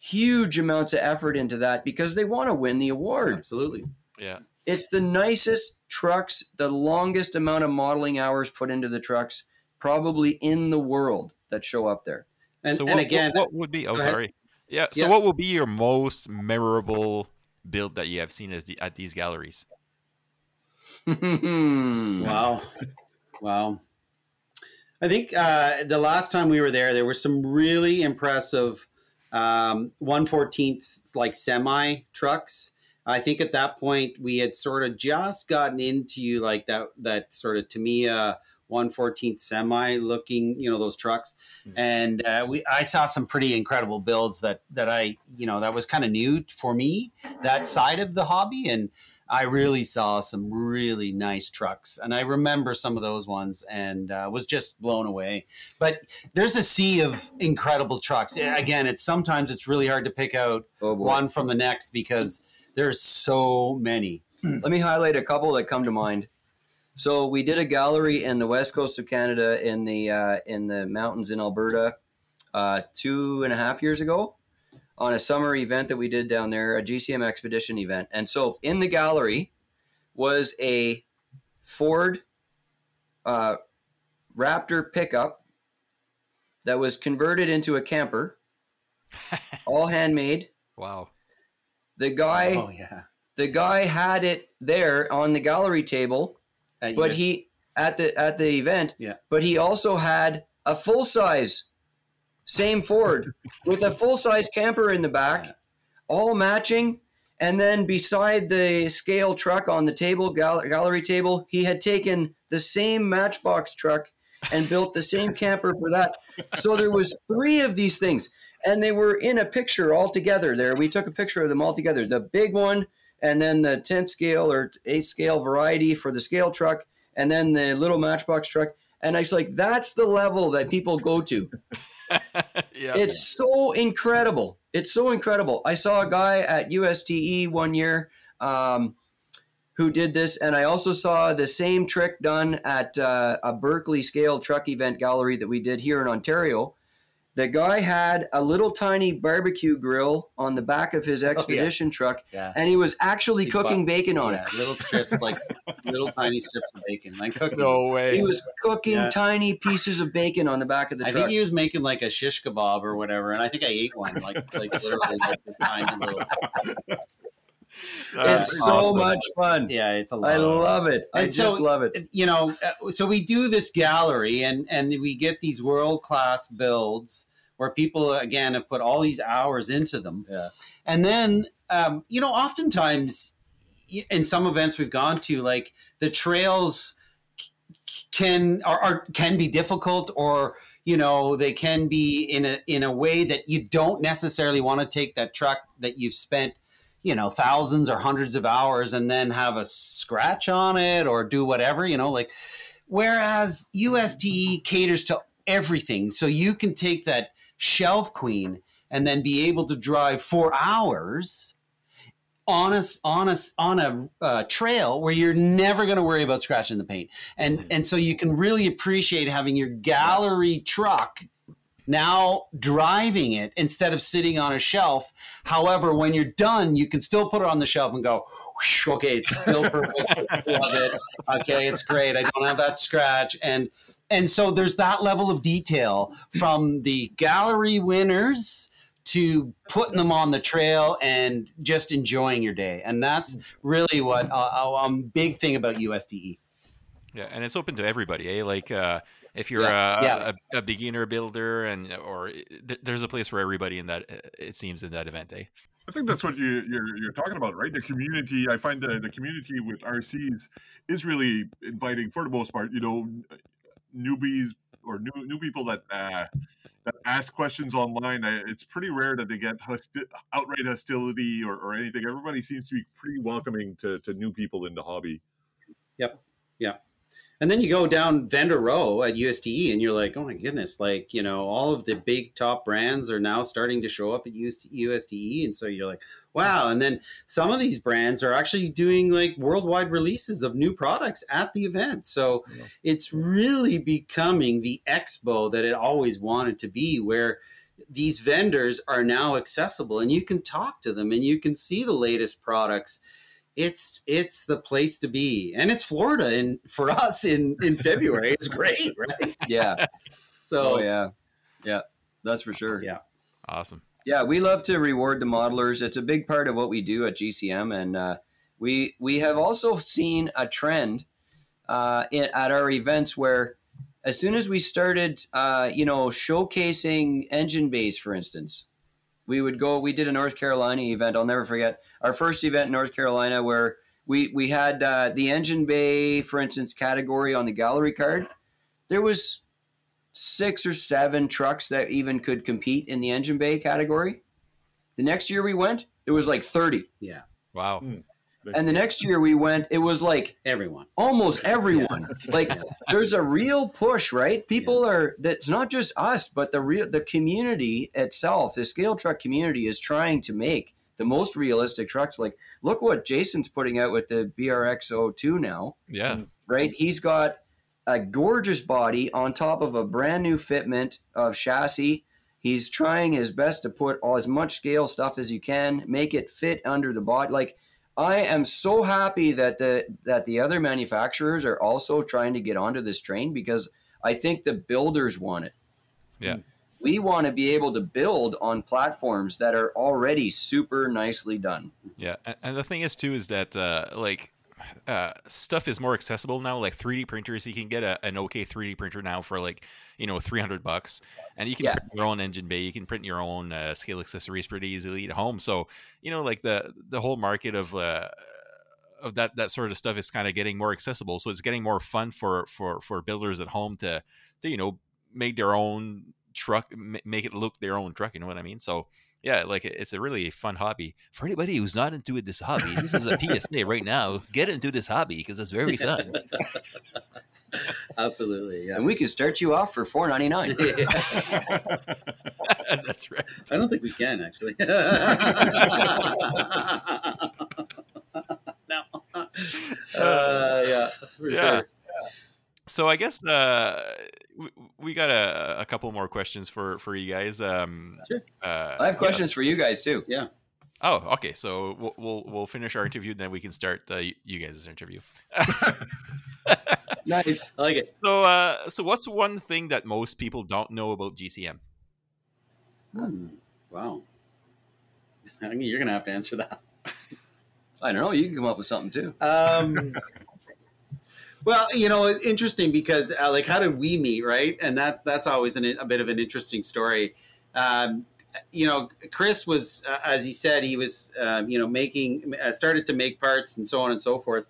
huge amounts of effort into that because they want to win the award. Absolutely. Yeah. It's the nicest trucks, the longest amount of modeling hours put into the trucks, probably in the world that show up there. And, so and again, what, what would be? Oh, Go ahead. sorry. Yeah. So Yeah. what will be your most memorable build that you have seen as the, at these galleries? Wow. wow. I think uh, the last time we were there, there were some really impressive um, 114th like semi trucks. I think at that point we had sort of just gotten into like that that sort of Tamiya 114th semi looking, you know, those trucks. And uh, we, I saw some pretty incredible builds that, that I, you know, that was kind of new for me, that side of the hobby. And I really saw some really nice trucks. And I remember some of those ones and uh, was just blown away. But there's a sea of incredible trucks. Again, it's sometimes it's really hard to pick out Oh one from the next because there's so many. Let me highlight a couple that come to mind. So we did a gallery in the west coast of Canada in the uh, in the mountains in Alberta uh, two and a half years ago on a summer event that we did down there, a GCM expedition event. And so in the gallery was a Ford uh, Raptor pickup that was converted into a camper, all handmade. Wow. The guy oh yeah. the guy had it there on the gallery table Uh, but you- he at the at the event Yeah. but he also had a full size same ford with a full size camper in the back Yeah. all matching and then beside the scale truck on the table gal- gallery table he had taken the same matchbox truck and built the same camper for that so there was three of these things and they were in a picture all together there we took a picture of them all together the big one and then the 10th scale or 8th scale variety for the scale truck and then the little matchbox truck and i was like that's the level that people go to yeah. it's so incredible. It's so incredible. I saw a guy at USTE one year um, who did this, and I also saw the same trick done at uh, a Berkeley scale truck event gallery that we did here in Ontario. The guy had a little tiny barbecue grill on the back of his expedition truck, yeah. and he was actually Big cooking butt. bacon on yeah, it. little strips like little tiny strips of bacon, like cooking. no way. He was cooking Yeah. tiny pieces of bacon on the back of the I truck. I think he was making like a shish kebab or whatever, and I think I ate one, like like literally like this tiny little. It's so awesome. much fun. Yeah, it's a lot. I love it. I And so- just love it. you know, uh, so we do this gallery, and and we get these world class builds where people again have put all these hours into them. Yeah. And then, um, you know, oftentimes in some events we've gone to, like the trails can are, are can be difficult, or you know, they can be in a in a way that you don't necessarily want to take that truck that you've spent. You know, thousands or hundreds of hours, and then have a scratch on it, or do whatever. You know, like whereas USTE caters to everything, so you can take that shelf queen and then be able to drive four hours on a on a on a uh, trail where you're never going to worry about scratching the paint, and Mhm. and so you can really appreciate having your gallery truck now driving it instead of sitting on a shelf. However, when you're done, you can still put it on the shelf and go, okay, it's still perfect. Love it. Okay, it's great. I don't have that scratch. And and so there's that level of detail from the gallery winners to putting them on the trail and just enjoying your day. And that's really what uh, um big thing about USTE. Yeah, and it's open to everybody. Eh? Like uh, if you're Yeah, a, yeah. A, a beginner builder, and or th- there's a place for everybody in that. uh, It seems in that event. Eh? I think that's what you, you're you're talking about, right? The community. I find the, the community with RCs is really inviting for the most part. You know, newbies or new new people that uh, that ask questions online. It's pretty rare that they get hosti- outright hostility or, or anything. Everybody seems to be pretty welcoming to, to new people in the hobby. And then you go down vendor row at USTE and you're like, oh my goodness, like, you know, all of the big top brands are now starting to show up at US- USTE. And so you're like, wow. And then some of these brands are actually doing like worldwide releases of new products at the event. So Yeah. it's really becoming the expo that it always wanted to be, where these vendors are now accessible and you can talk to them and you can see the latest products it's it's the place to be and it's florida and for us in in february it's great right Yeah. so oh yeah. Yeah. That's for sure. yeah Awesome. Yeah, we love to reward the modelers. It's a big part of what we do at GCM, and uh, we we have also seen a trend uh, in, at our events where, as soon as we started, uh, you know, showcasing engine bays, for instance, we would go. We did a North Carolina event. I'll never forget our first event in North Carolina where we we had uh, the engine bay, for instance, category on the gallery card, there was six or seven trucks that even could compete in the engine bay category. The next year we went, there was like 30. Yeah, Wow. And the next year we went, it was like everyone. almost everyone. Like there's a real push, right? People are that's not just us, but the real the community itself, the scale truck community is trying to make the most realistic trucks. Like look what Jason's putting out with the BRX02 now, Yeah. Mm-hmm. right? He's got a gorgeous body on top of a brand new fitment of chassis. He's trying his best to put all as much scale stuff as you can, make it fit under the body. Like I am so happy that the that the other manufacturers are also trying to get onto this train because I think the builders want it. Yeah. We want to be able to build on platforms that are already super nicely done. Yeah, and, the thing is too is that uh, like uh, stuff is more accessible now. Like 3D printers, you can get a, an okay 3D printer now for like you know 300 bucks, and you can Yeah. print your own engine bay. You can print your own uh, scale accessories pretty easily at home. So you know, like the the whole market of uh, of that that sort of stuff is kind of getting more accessible. So it's getting more fun for for for builders at home to to you know make their own truck, ma- make it look their own truck. You know what I mean? So yeah, like it's a really fun hobby for anybody who's not into this hobby. This is a PSA right now. Get into this hobby because it's very fun. Absolutely, yeah. And we can start you off for four ninety nine. That's right. I don't think we can actually. no. Uh, yeah. for Yeah. sure. So I guess uh, we, we got a, a couple more questions for for you guys. Um, Sure. uh, I have yes. questions for you guys too. Yeah. Oh, okay. So we'll we'll, we'll finish our interview, and then we can start uh, you guys' interview. Nice. I like it. so, uh, so what's one thing that most people don't know about GCM? Hmm. Wow. I think you're gonna have to answer that. I don't know. You can come up with something too. Um, well, you know, it's interesting because uh, like, how did we meet, right? And that that's always an, a bit of an interesting story. Um, you know, Chris was, uh, as he said, he was, um, you know, making, uh, started to make parts and so on and so forth.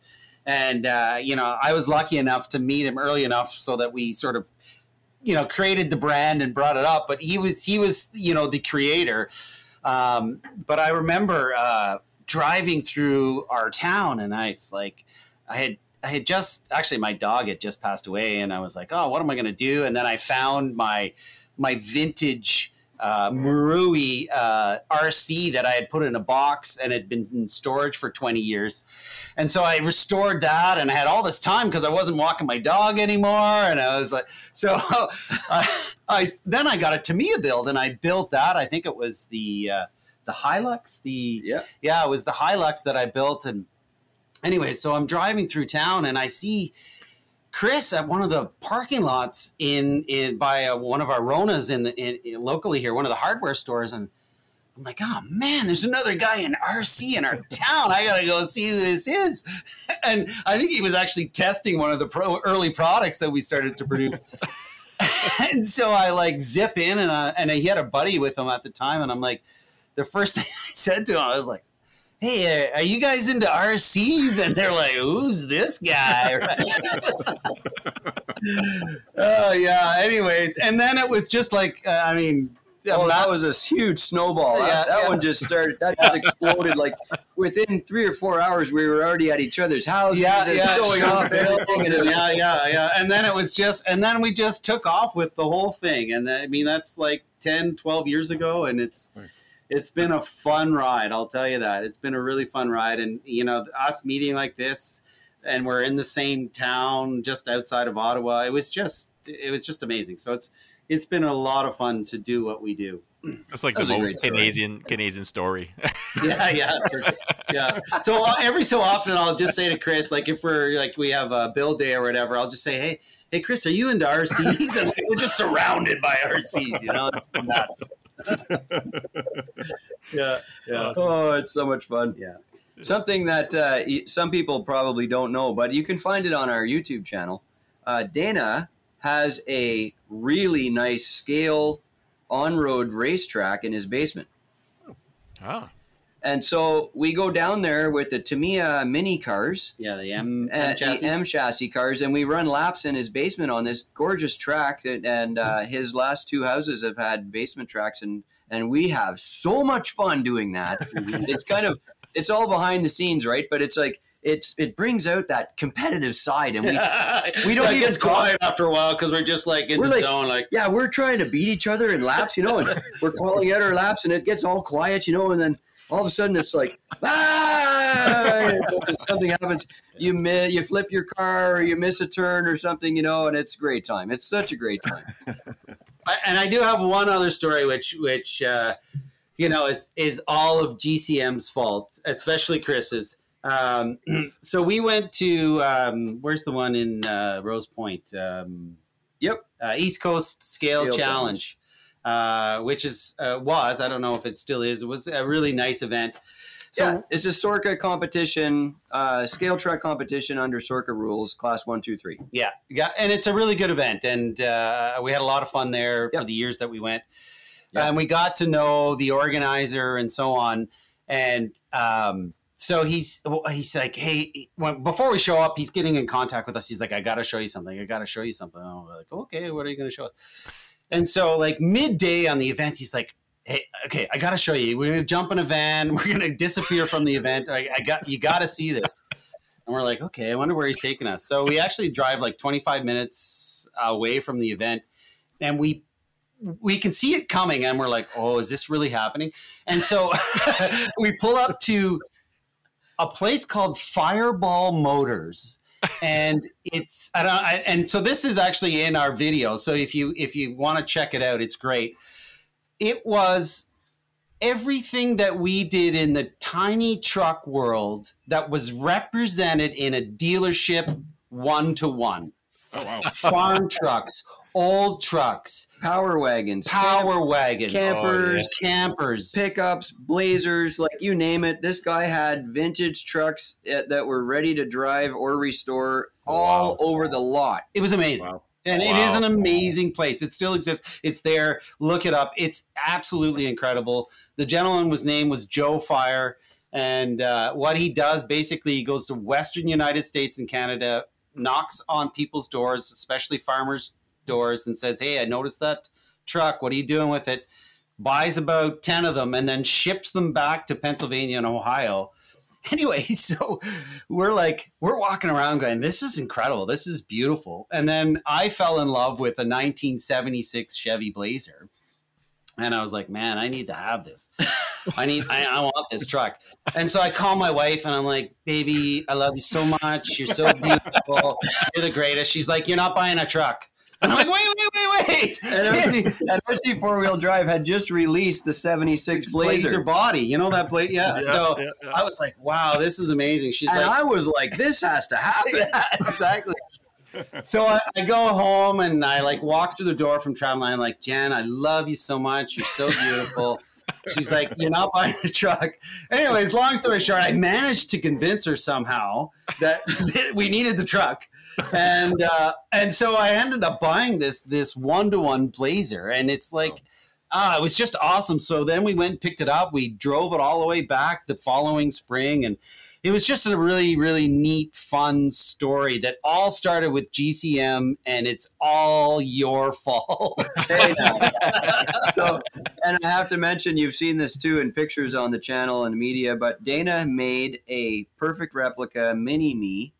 And uh, you know, I was lucky enough to meet him early enough so that we sort of, you know, created the brand and brought it up. But he was, he was, you know, the creator. Um, but I remember uh, driving through our town, and I was like, I had I had just actually my dog had just passed away, and I was like, oh, what am I going to do? And then I found my my vintage uh, Marui uh, RC that I had put in a box and had been in storage for 20 years. And so I restored that and I had all this time because I wasn't walking my dog anymore. And I was like, so I, I then I got a Tamiya build and I built that. I think it was the uh, the Hilux, the Yeah. yeah, it was the Hilux that I built. And anyway, so I'm driving through town and I see Chris at one of the parking lots in in by uh, one of our Ronas in the in, in- locally here, one of the hardware stores, and I'm like, oh man, there's another guy in RC in our town. I gotta go see who this is. And I think he was actually testing one of the pro, early products that we started to produce. and so I like zip in, and I, and he had a buddy with him at the time, and I'm like, the first thing I said to him, I was like. Hey, uh, are you guys into RCs? And they're like, "Who's this guy?" oh yeah. Anyways, and then it was just like, uh, I mean, Oh, that was a huge snowball. That, Yeah, that yeah. one just started. That just exploded. Like within three or four hours, we were already at each other's houses. yeah, and yeah, showing sure. off everything. And yeah, yeah, yeah. And then it was just, and then we just took off with the whole thing. And I mean, that's like 10, 12 years ago. And it's, Nice. It's been a fun ride. I'll tell you that. It's been a really fun ride. And, you know, us meeting like this, and we're in the same town just outside of Ottawa. It was just, it was just amazing. So it's, it's been a lot of fun to do what we do. It's like That the most great story. Canadian Canadian story. yeah, yeah, sure. yeah. So uh, every so often, I'll just say to Chris, like if we're like we have a build day or whatever, I'll just say, "Hey, hey, Chris, are you into RCs?" And we're just surrounded by RCs, you know. It's nuts. yeah, yeah, Oh, it's so much fun. yeah. Something that uh, some people probably don't know, but you can find it on our YouTube channel. Uh, Dana has a really nice scale on-road racetrack in his basement. ah, And so we go down there with the Tamiya mini cars, Yeah, the M, uh, M the chassis. M chassis cars, and we run laps in his basement on this gorgeous track. And, and uh, his last two houses have had basement tracks, and and we have so much fun doing that. it's kind of it's all behind the scenes, right? But it's like it's it brings out that competitive side, and we we don't That even gets quiet after a while because we're just like in We're the like- zone, like yeah, we're trying to beat each other in laps, you know, and we're calling out our laps, and it gets all quiet, you know, and then all of a sudden it's like, ah, something happens, you mi- you flip your car, or you miss a turn or something, you know, and it's a great time. It's such a great time. And I do have one other story, which which uh, you know is is all of GCM's fault, especially Chris's. Um, so we went to um, where's the one in uh, Rose Point? Um, Yep. uh, East Coast Scale, Scale Challenge, uh, which is uh, was I don't know if it still is. It was a really nice event. So So it's a SORCA competition, uh, scale truck competition under SORCA rules, class one, two, three. Yeah, yeah, and it's a really good event, and uh, we had a lot of fun there Yep. for the years that we went, Yep. and we got to know the organizer and so on, and um, so he's he's like, hey, when, before we show up, he's getting in contact with us. He's like, I got to show you something. I got to show you something. And we're like, okay, what are you going to show us? And so, like midday on the event, he's like, hey, okay, I got to show you. We're gonna jump in a van. We're gonna disappear from the event. I, I got you. Got to see this. And we're like, okay, I wonder where he's taking us. So we actually drive like 25 minutes away from the event, and we we can see it coming, and we're like, oh, is this really happening? And so we pull up to a place called Fireball Motors. And it's I don't, I, and so this is actually in our video. So if you if you want to check it out, it's great. It was everything that we did in the tiny truck world that was represented in a dealership one to one. Oh wow. Farm trucks, old trucks, Power wagons, power wagons, campers, campers. pickups, blazers, like you name it. This guy had vintage trucks uh, that were ready to drive or restore all Wow. over the lot. It was amazing. Wow. And it is an amazing place. It still exists. It's there. Look it up. It's absolutely incredible. The gentleman was name was Joe Fire, and uh, what he does basically he goes to Western United States and Canada, knocks on people's doors, especially farmers' doors, and says, "Hey, I noticed that truck. What are you doing with it?" Buys about ten of them and then ships them back to Pennsylvania and Ohio. Anyway, so we're like we're walking around going this is incredible. This is beautiful. And then i fell in love with a 1976 chevy blazer. And i was like man i need to have this. I need I, I want this truck. And so i call my wife and i'm like baby i love you so much. You're so beautiful. You're the greatest. She's like you're not buying a truck i'm like wait wait wait wait And RC, and RC four wheel drive had just released the '76 blazer. Blazer, body you know that blazer yeah, so yeah, yeah. i was like wow this is amazing she's and like I was like, "This has to happen." yeah, exactly. So I, I go home and I like walk through the door from Travel. I'm like, Jen, I love you so much. You're so beautiful. She's like, you're not buying a truck. Anyways, long story short, I managed to convince her somehow that we needed the truck, and uh, and so I ended up buying this this one to one Blazer, and it's like. Ah, it was just awesome. So then we went and picked it up. We drove it all the way back the following spring, and it was just a really really neat fun story that all started with gcm and it's all your fault Hey, so, and I have to mention, you've seen this too in pictures on the channel and media, but Dana made a perfect replica Mini Me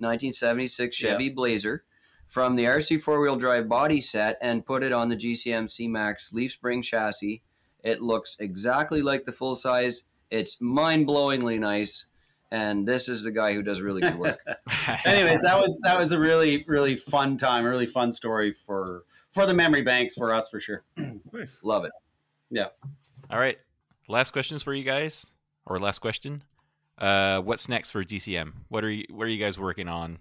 1976 Chevy Blazer from the RC four wheel drive body set and put it on the GCM C Max leaf spring chassis. It looks exactly like the full size. It's mind blowingly nice. And this is the guy who does really good work. anyways that was that was a really really fun time a really fun story for for the memory banks for us for sure Nice. Love it. Yeah. All right. Last questions for you guys, or last question. Uh, what's next for GCM? What are you What are you guys working on?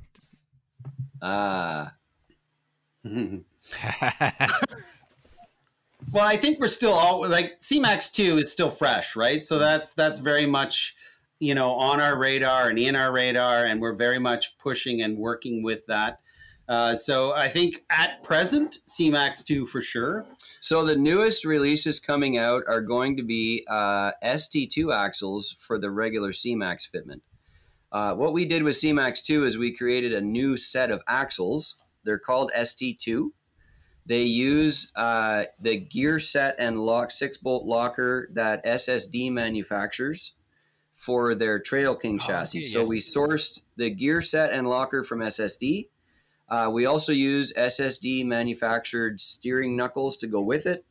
Ah, Well, I think we're still all like CMAX two is still fresh, right? So that's that's very much you know on our radar and in our radar, and we're very much pushing and working with that. Uh, so I think at present, CMAX 2 for sure. So the newest releases coming out are going to be uh, ST2 axles for the regular CMAX fitment. Uh, what we did with CMAX 2 is we created a new set of axles. They're called ST2. They use uh, the gear set and lock six bolt locker that SSD manufactures for their Trail King Oh, chassis. okay, so we sourced the gear set and locker from SSD. Uh, we also use SSD manufactured steering knuckles to go with it.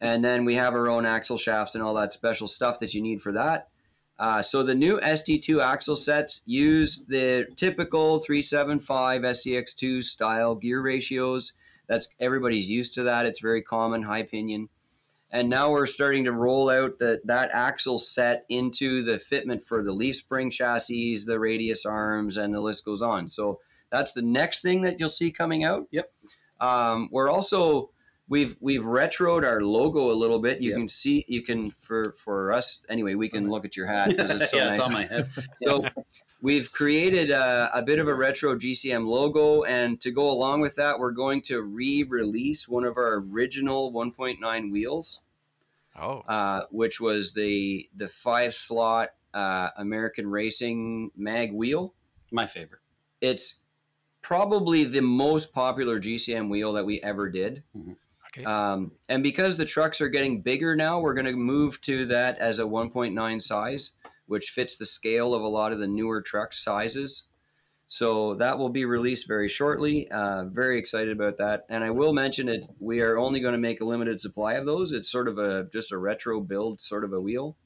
And then we have our own axle shafts and all that special stuff that you need for that. Uh, so the new ST2 axle sets use the typical 375 SCX2 style gear ratios. That's everybody's used to that. It's very common, high pinion. And now we're starting to roll out the, that axle set into the fitment for the leaf spring chassis, the radius arms, and the list goes on. So that's the next thing that you'll see coming out. Yep. Um, we're also we've we've retroed our logo a little bit. You Yep. can see you can for for us anyway. We can look at your hat because it's so yeah, nice. it's on my head. So we've created a, a bit of a retro GCM logo, and to go along with that, we're going to re-release one of our original 1.9 wheels, Oh, uh, which was the the five slot uh, American Racing mag wheel. My favorite. It's probably the most popular GCM wheel that we ever did. okay. Um, and because the trucks are getting bigger now, we're going to move to that as a 1.9 size, which fits the scale of a lot of the newer truck sizes. So that will be released very shortly. Uh, very excited about that. And I will mention it. We are only going to make a limited supply of those. It's sort of a just a retro build, sort of a wheel.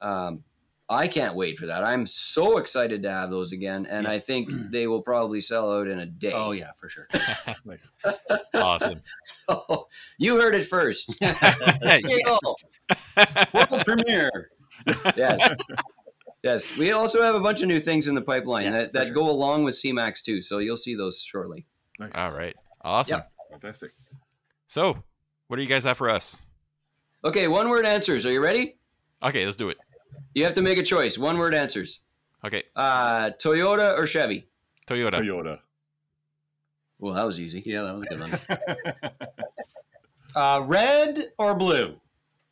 Um, I can't wait for that. I'm so excited to have those again, and Yeah. I think mm. they will probably sell out in a day. Oh, yeah, for sure. Nice. awesome. So, you heard it first. yes. World premiere. yes. Yes. We also have a bunch of new things in the pipeline Yeah, that, that sure. go along with CMAX too. So you'll see those shortly. Nice. All right. Awesome. Fantastic. So, what do you guys have for us? Okay, one word answers. Are you ready? Okay, let's do it. You have to make a choice. One word answers. Okay, Uh, Toyota or Chevy? Toyota. Toyota. Well, that was easy. Yeah, that was a good one. Uh, red or blue?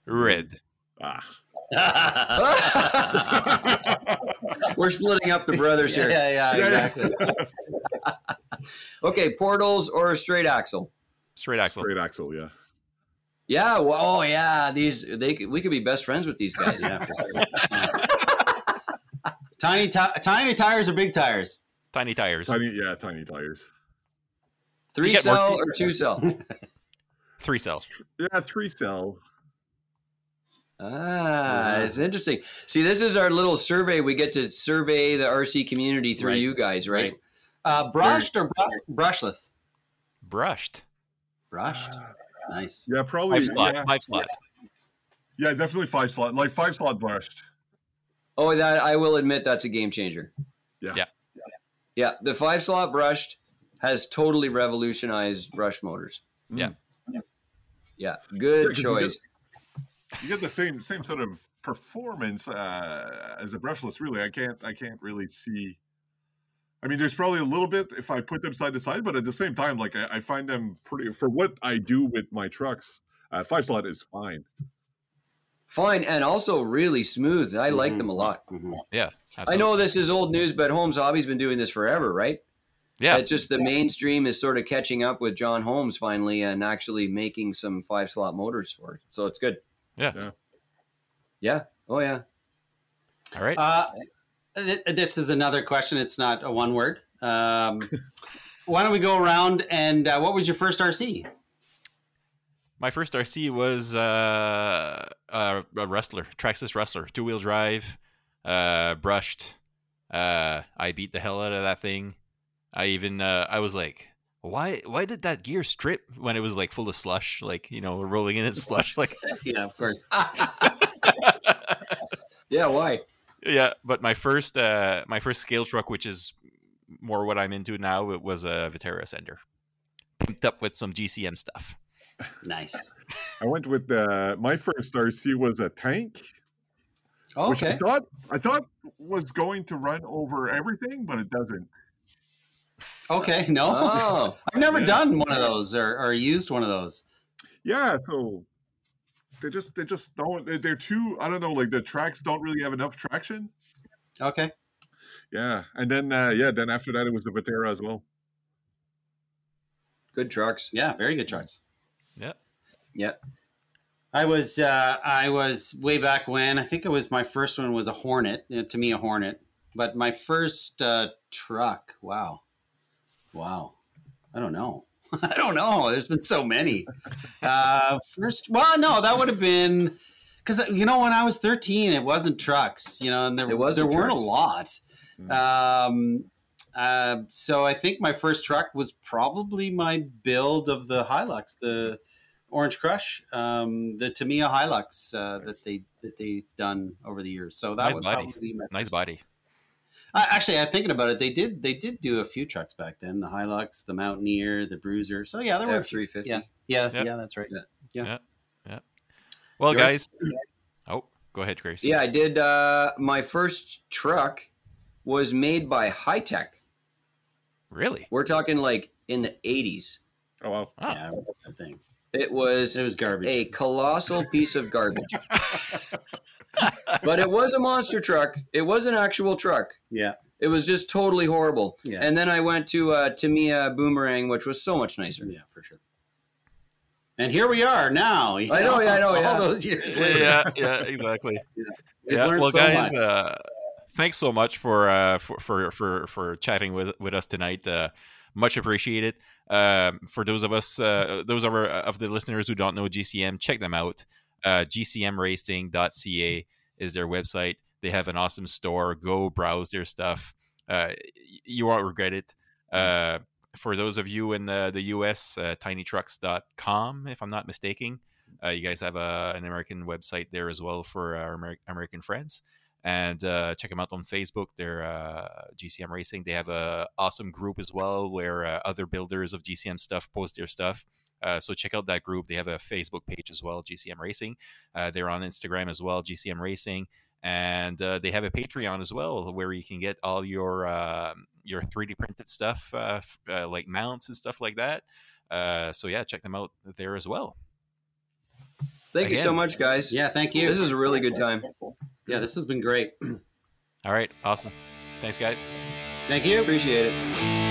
Red. ah. We're splitting up the brothers here. yeah, yeah, Yeah, yeah. exactly. Okay, portals or straight axle? Straight axle. Straight axle, yeah. Yeah. Well, oh yeah. These they we could be best friends with these guys. Yeah, tiny, ti- tiny tires or big tires? Tiny tires. Tiny, yeah, tiny tires. Three You get more- cell or two cell? Three cell. Yeah, three cell. Ah, it's interesting. See, this is our little survey. We get to survey the RC community through Right. you guys, right? Uh, brushed or brush- brushless? Brushed. Brushed. Nice. Yeah, probably. Five slot. Yeah, Five slot. yeah, definitely five slot. Like five slot brushed. Oh, that I will admit that's a game changer. Yeah. Yeah. Yeah, the five slot brushed has totally revolutionized brush motors. Yeah. Yeah, Yeah, good 'cause you choice. You get the same same sort of performance uh, as a brushless. Really, I can't I can't really see. I mean, there's probably a little bit if I put them side to side, but at the same time, like I, I find them pretty for what I do with my trucks. Uh, five slot is fine. Fine, and also really smooth. I like Mhm. them a lot. Mhm. Yeah. I know this is old news, but Holmes Hobbies been doing this forever, right? Yeah. It's just the mainstream is sort of catching up with John Holmes finally and actually making some five slot motors for it. So it's good. Yeah. Yeah. Yeah. Oh yeah. All right. Uh, th- this is another question. It's not a one word. Um, why don't we go around and uh, what was your first RC? My first RC was uh, a, a Rustler, Traxxas Rustler, two wheel drive, uh, brushed. Uh, I beat the hell out of that thing. I even uh, I was like, why why did that gear strip when it was like full of slush, like you know rolling in its slush, like Yeah, of course. Yeah. Why? Yeah. But my first uh, my first scale truck, which is more what I'm into now, it was a Vaterra Ascender, pimped up with some GCM stuff. Nice. I went with uh, my first RC was a tank, which I thought I thought was going to run over everything, but it doesn't. Okay, no, Oh, I've never Yeah. done one of those or, or used one of those. Yeah, so they just they just don't they- they're too I don't know like the tracks don't really have enough traction. Okay, Yeah, and then uh, yeah, then after that it was the Vaterra as well. good trucks. yeah, very good trucks. Yeah. Yeah. I was uh, I was way back when I think it was my first one was a Hornet uh, Tamiya Hornet, but my first uh, truck. Wow, wow. I don't know. I don't know. There's been so many. Uh, first, well, no, that would have been because you know when I was 13, it wasn't trucks. You know, and there wasn't there weren't a lot. Um, uh, so I think my first truck was probably my build of the Hilux, the Orange Crush, um, the Tamiya Hilux uh, that they that they've done over the years. So that Nice would body. probably my Nice body. Uh, actually, I'm thinking about it. They did they did do a few trucks back then: the Hilux, the Mountaineer, the Bruiser. So yeah, there were a F few. three fifty. Yeah, yeah, Yep. yeah. That's right. Yeah. yeah yeah Well, Yours? guys. Oh, go ahead, Grace. Yeah, I did. Uh, my first truck was made by High Tech. Really? We're talking like in the eighties. Oh wow. Yeah, I remember that thing. It was It was garbage. a colossal piece of garbage, but it was a monster truck. It was an actual truck. Yeah, It was just totally horrible. Yeah. And then I went to uh, Tamiya Boomerang, which was so much nicer. yeah, for sure. And here we are now. I know, yeah, I know, all yeah. those years later. yeah, yeah, exactly. We've yeah. learned Well, so guys, much. uh, thanks so much for uh, for, for for for chatting with with us tonight. Uh, much appreciated. Um, for those of us, uh, those of our of the listeners who don't know GCM, check them out. Uh, GCMracing.ca is their website. They have an awesome store. Go browse their stuff. Uh, you won't regret it. Uh, for those of you in the, the US, uh, tinytrucks.com, if I'm not mistaken. Uh, you guys have a, an American website there as well for our Amer- American friends. And uh, check them out on Facebook. They're uh, GCM Racing. They have a awesome group as well where uh, other builders of GCM stuff post their stuff. Uh, so check out that group. They have a Facebook page as well, GCM Racing. Uh, they're on Instagram as well, GCM Racing, and uh, they have a Patreon as well where you can get all your uh, your 3D printed stuff, uh, f- uh, like mounts and stuff like that. Uh, so yeah, check them out there as well. Thank you so much, guys. yeah, thank you. This is a really good time. Yeah, this has been great. All right, awesome. Thanks, guys. Thank you. Appreciate it.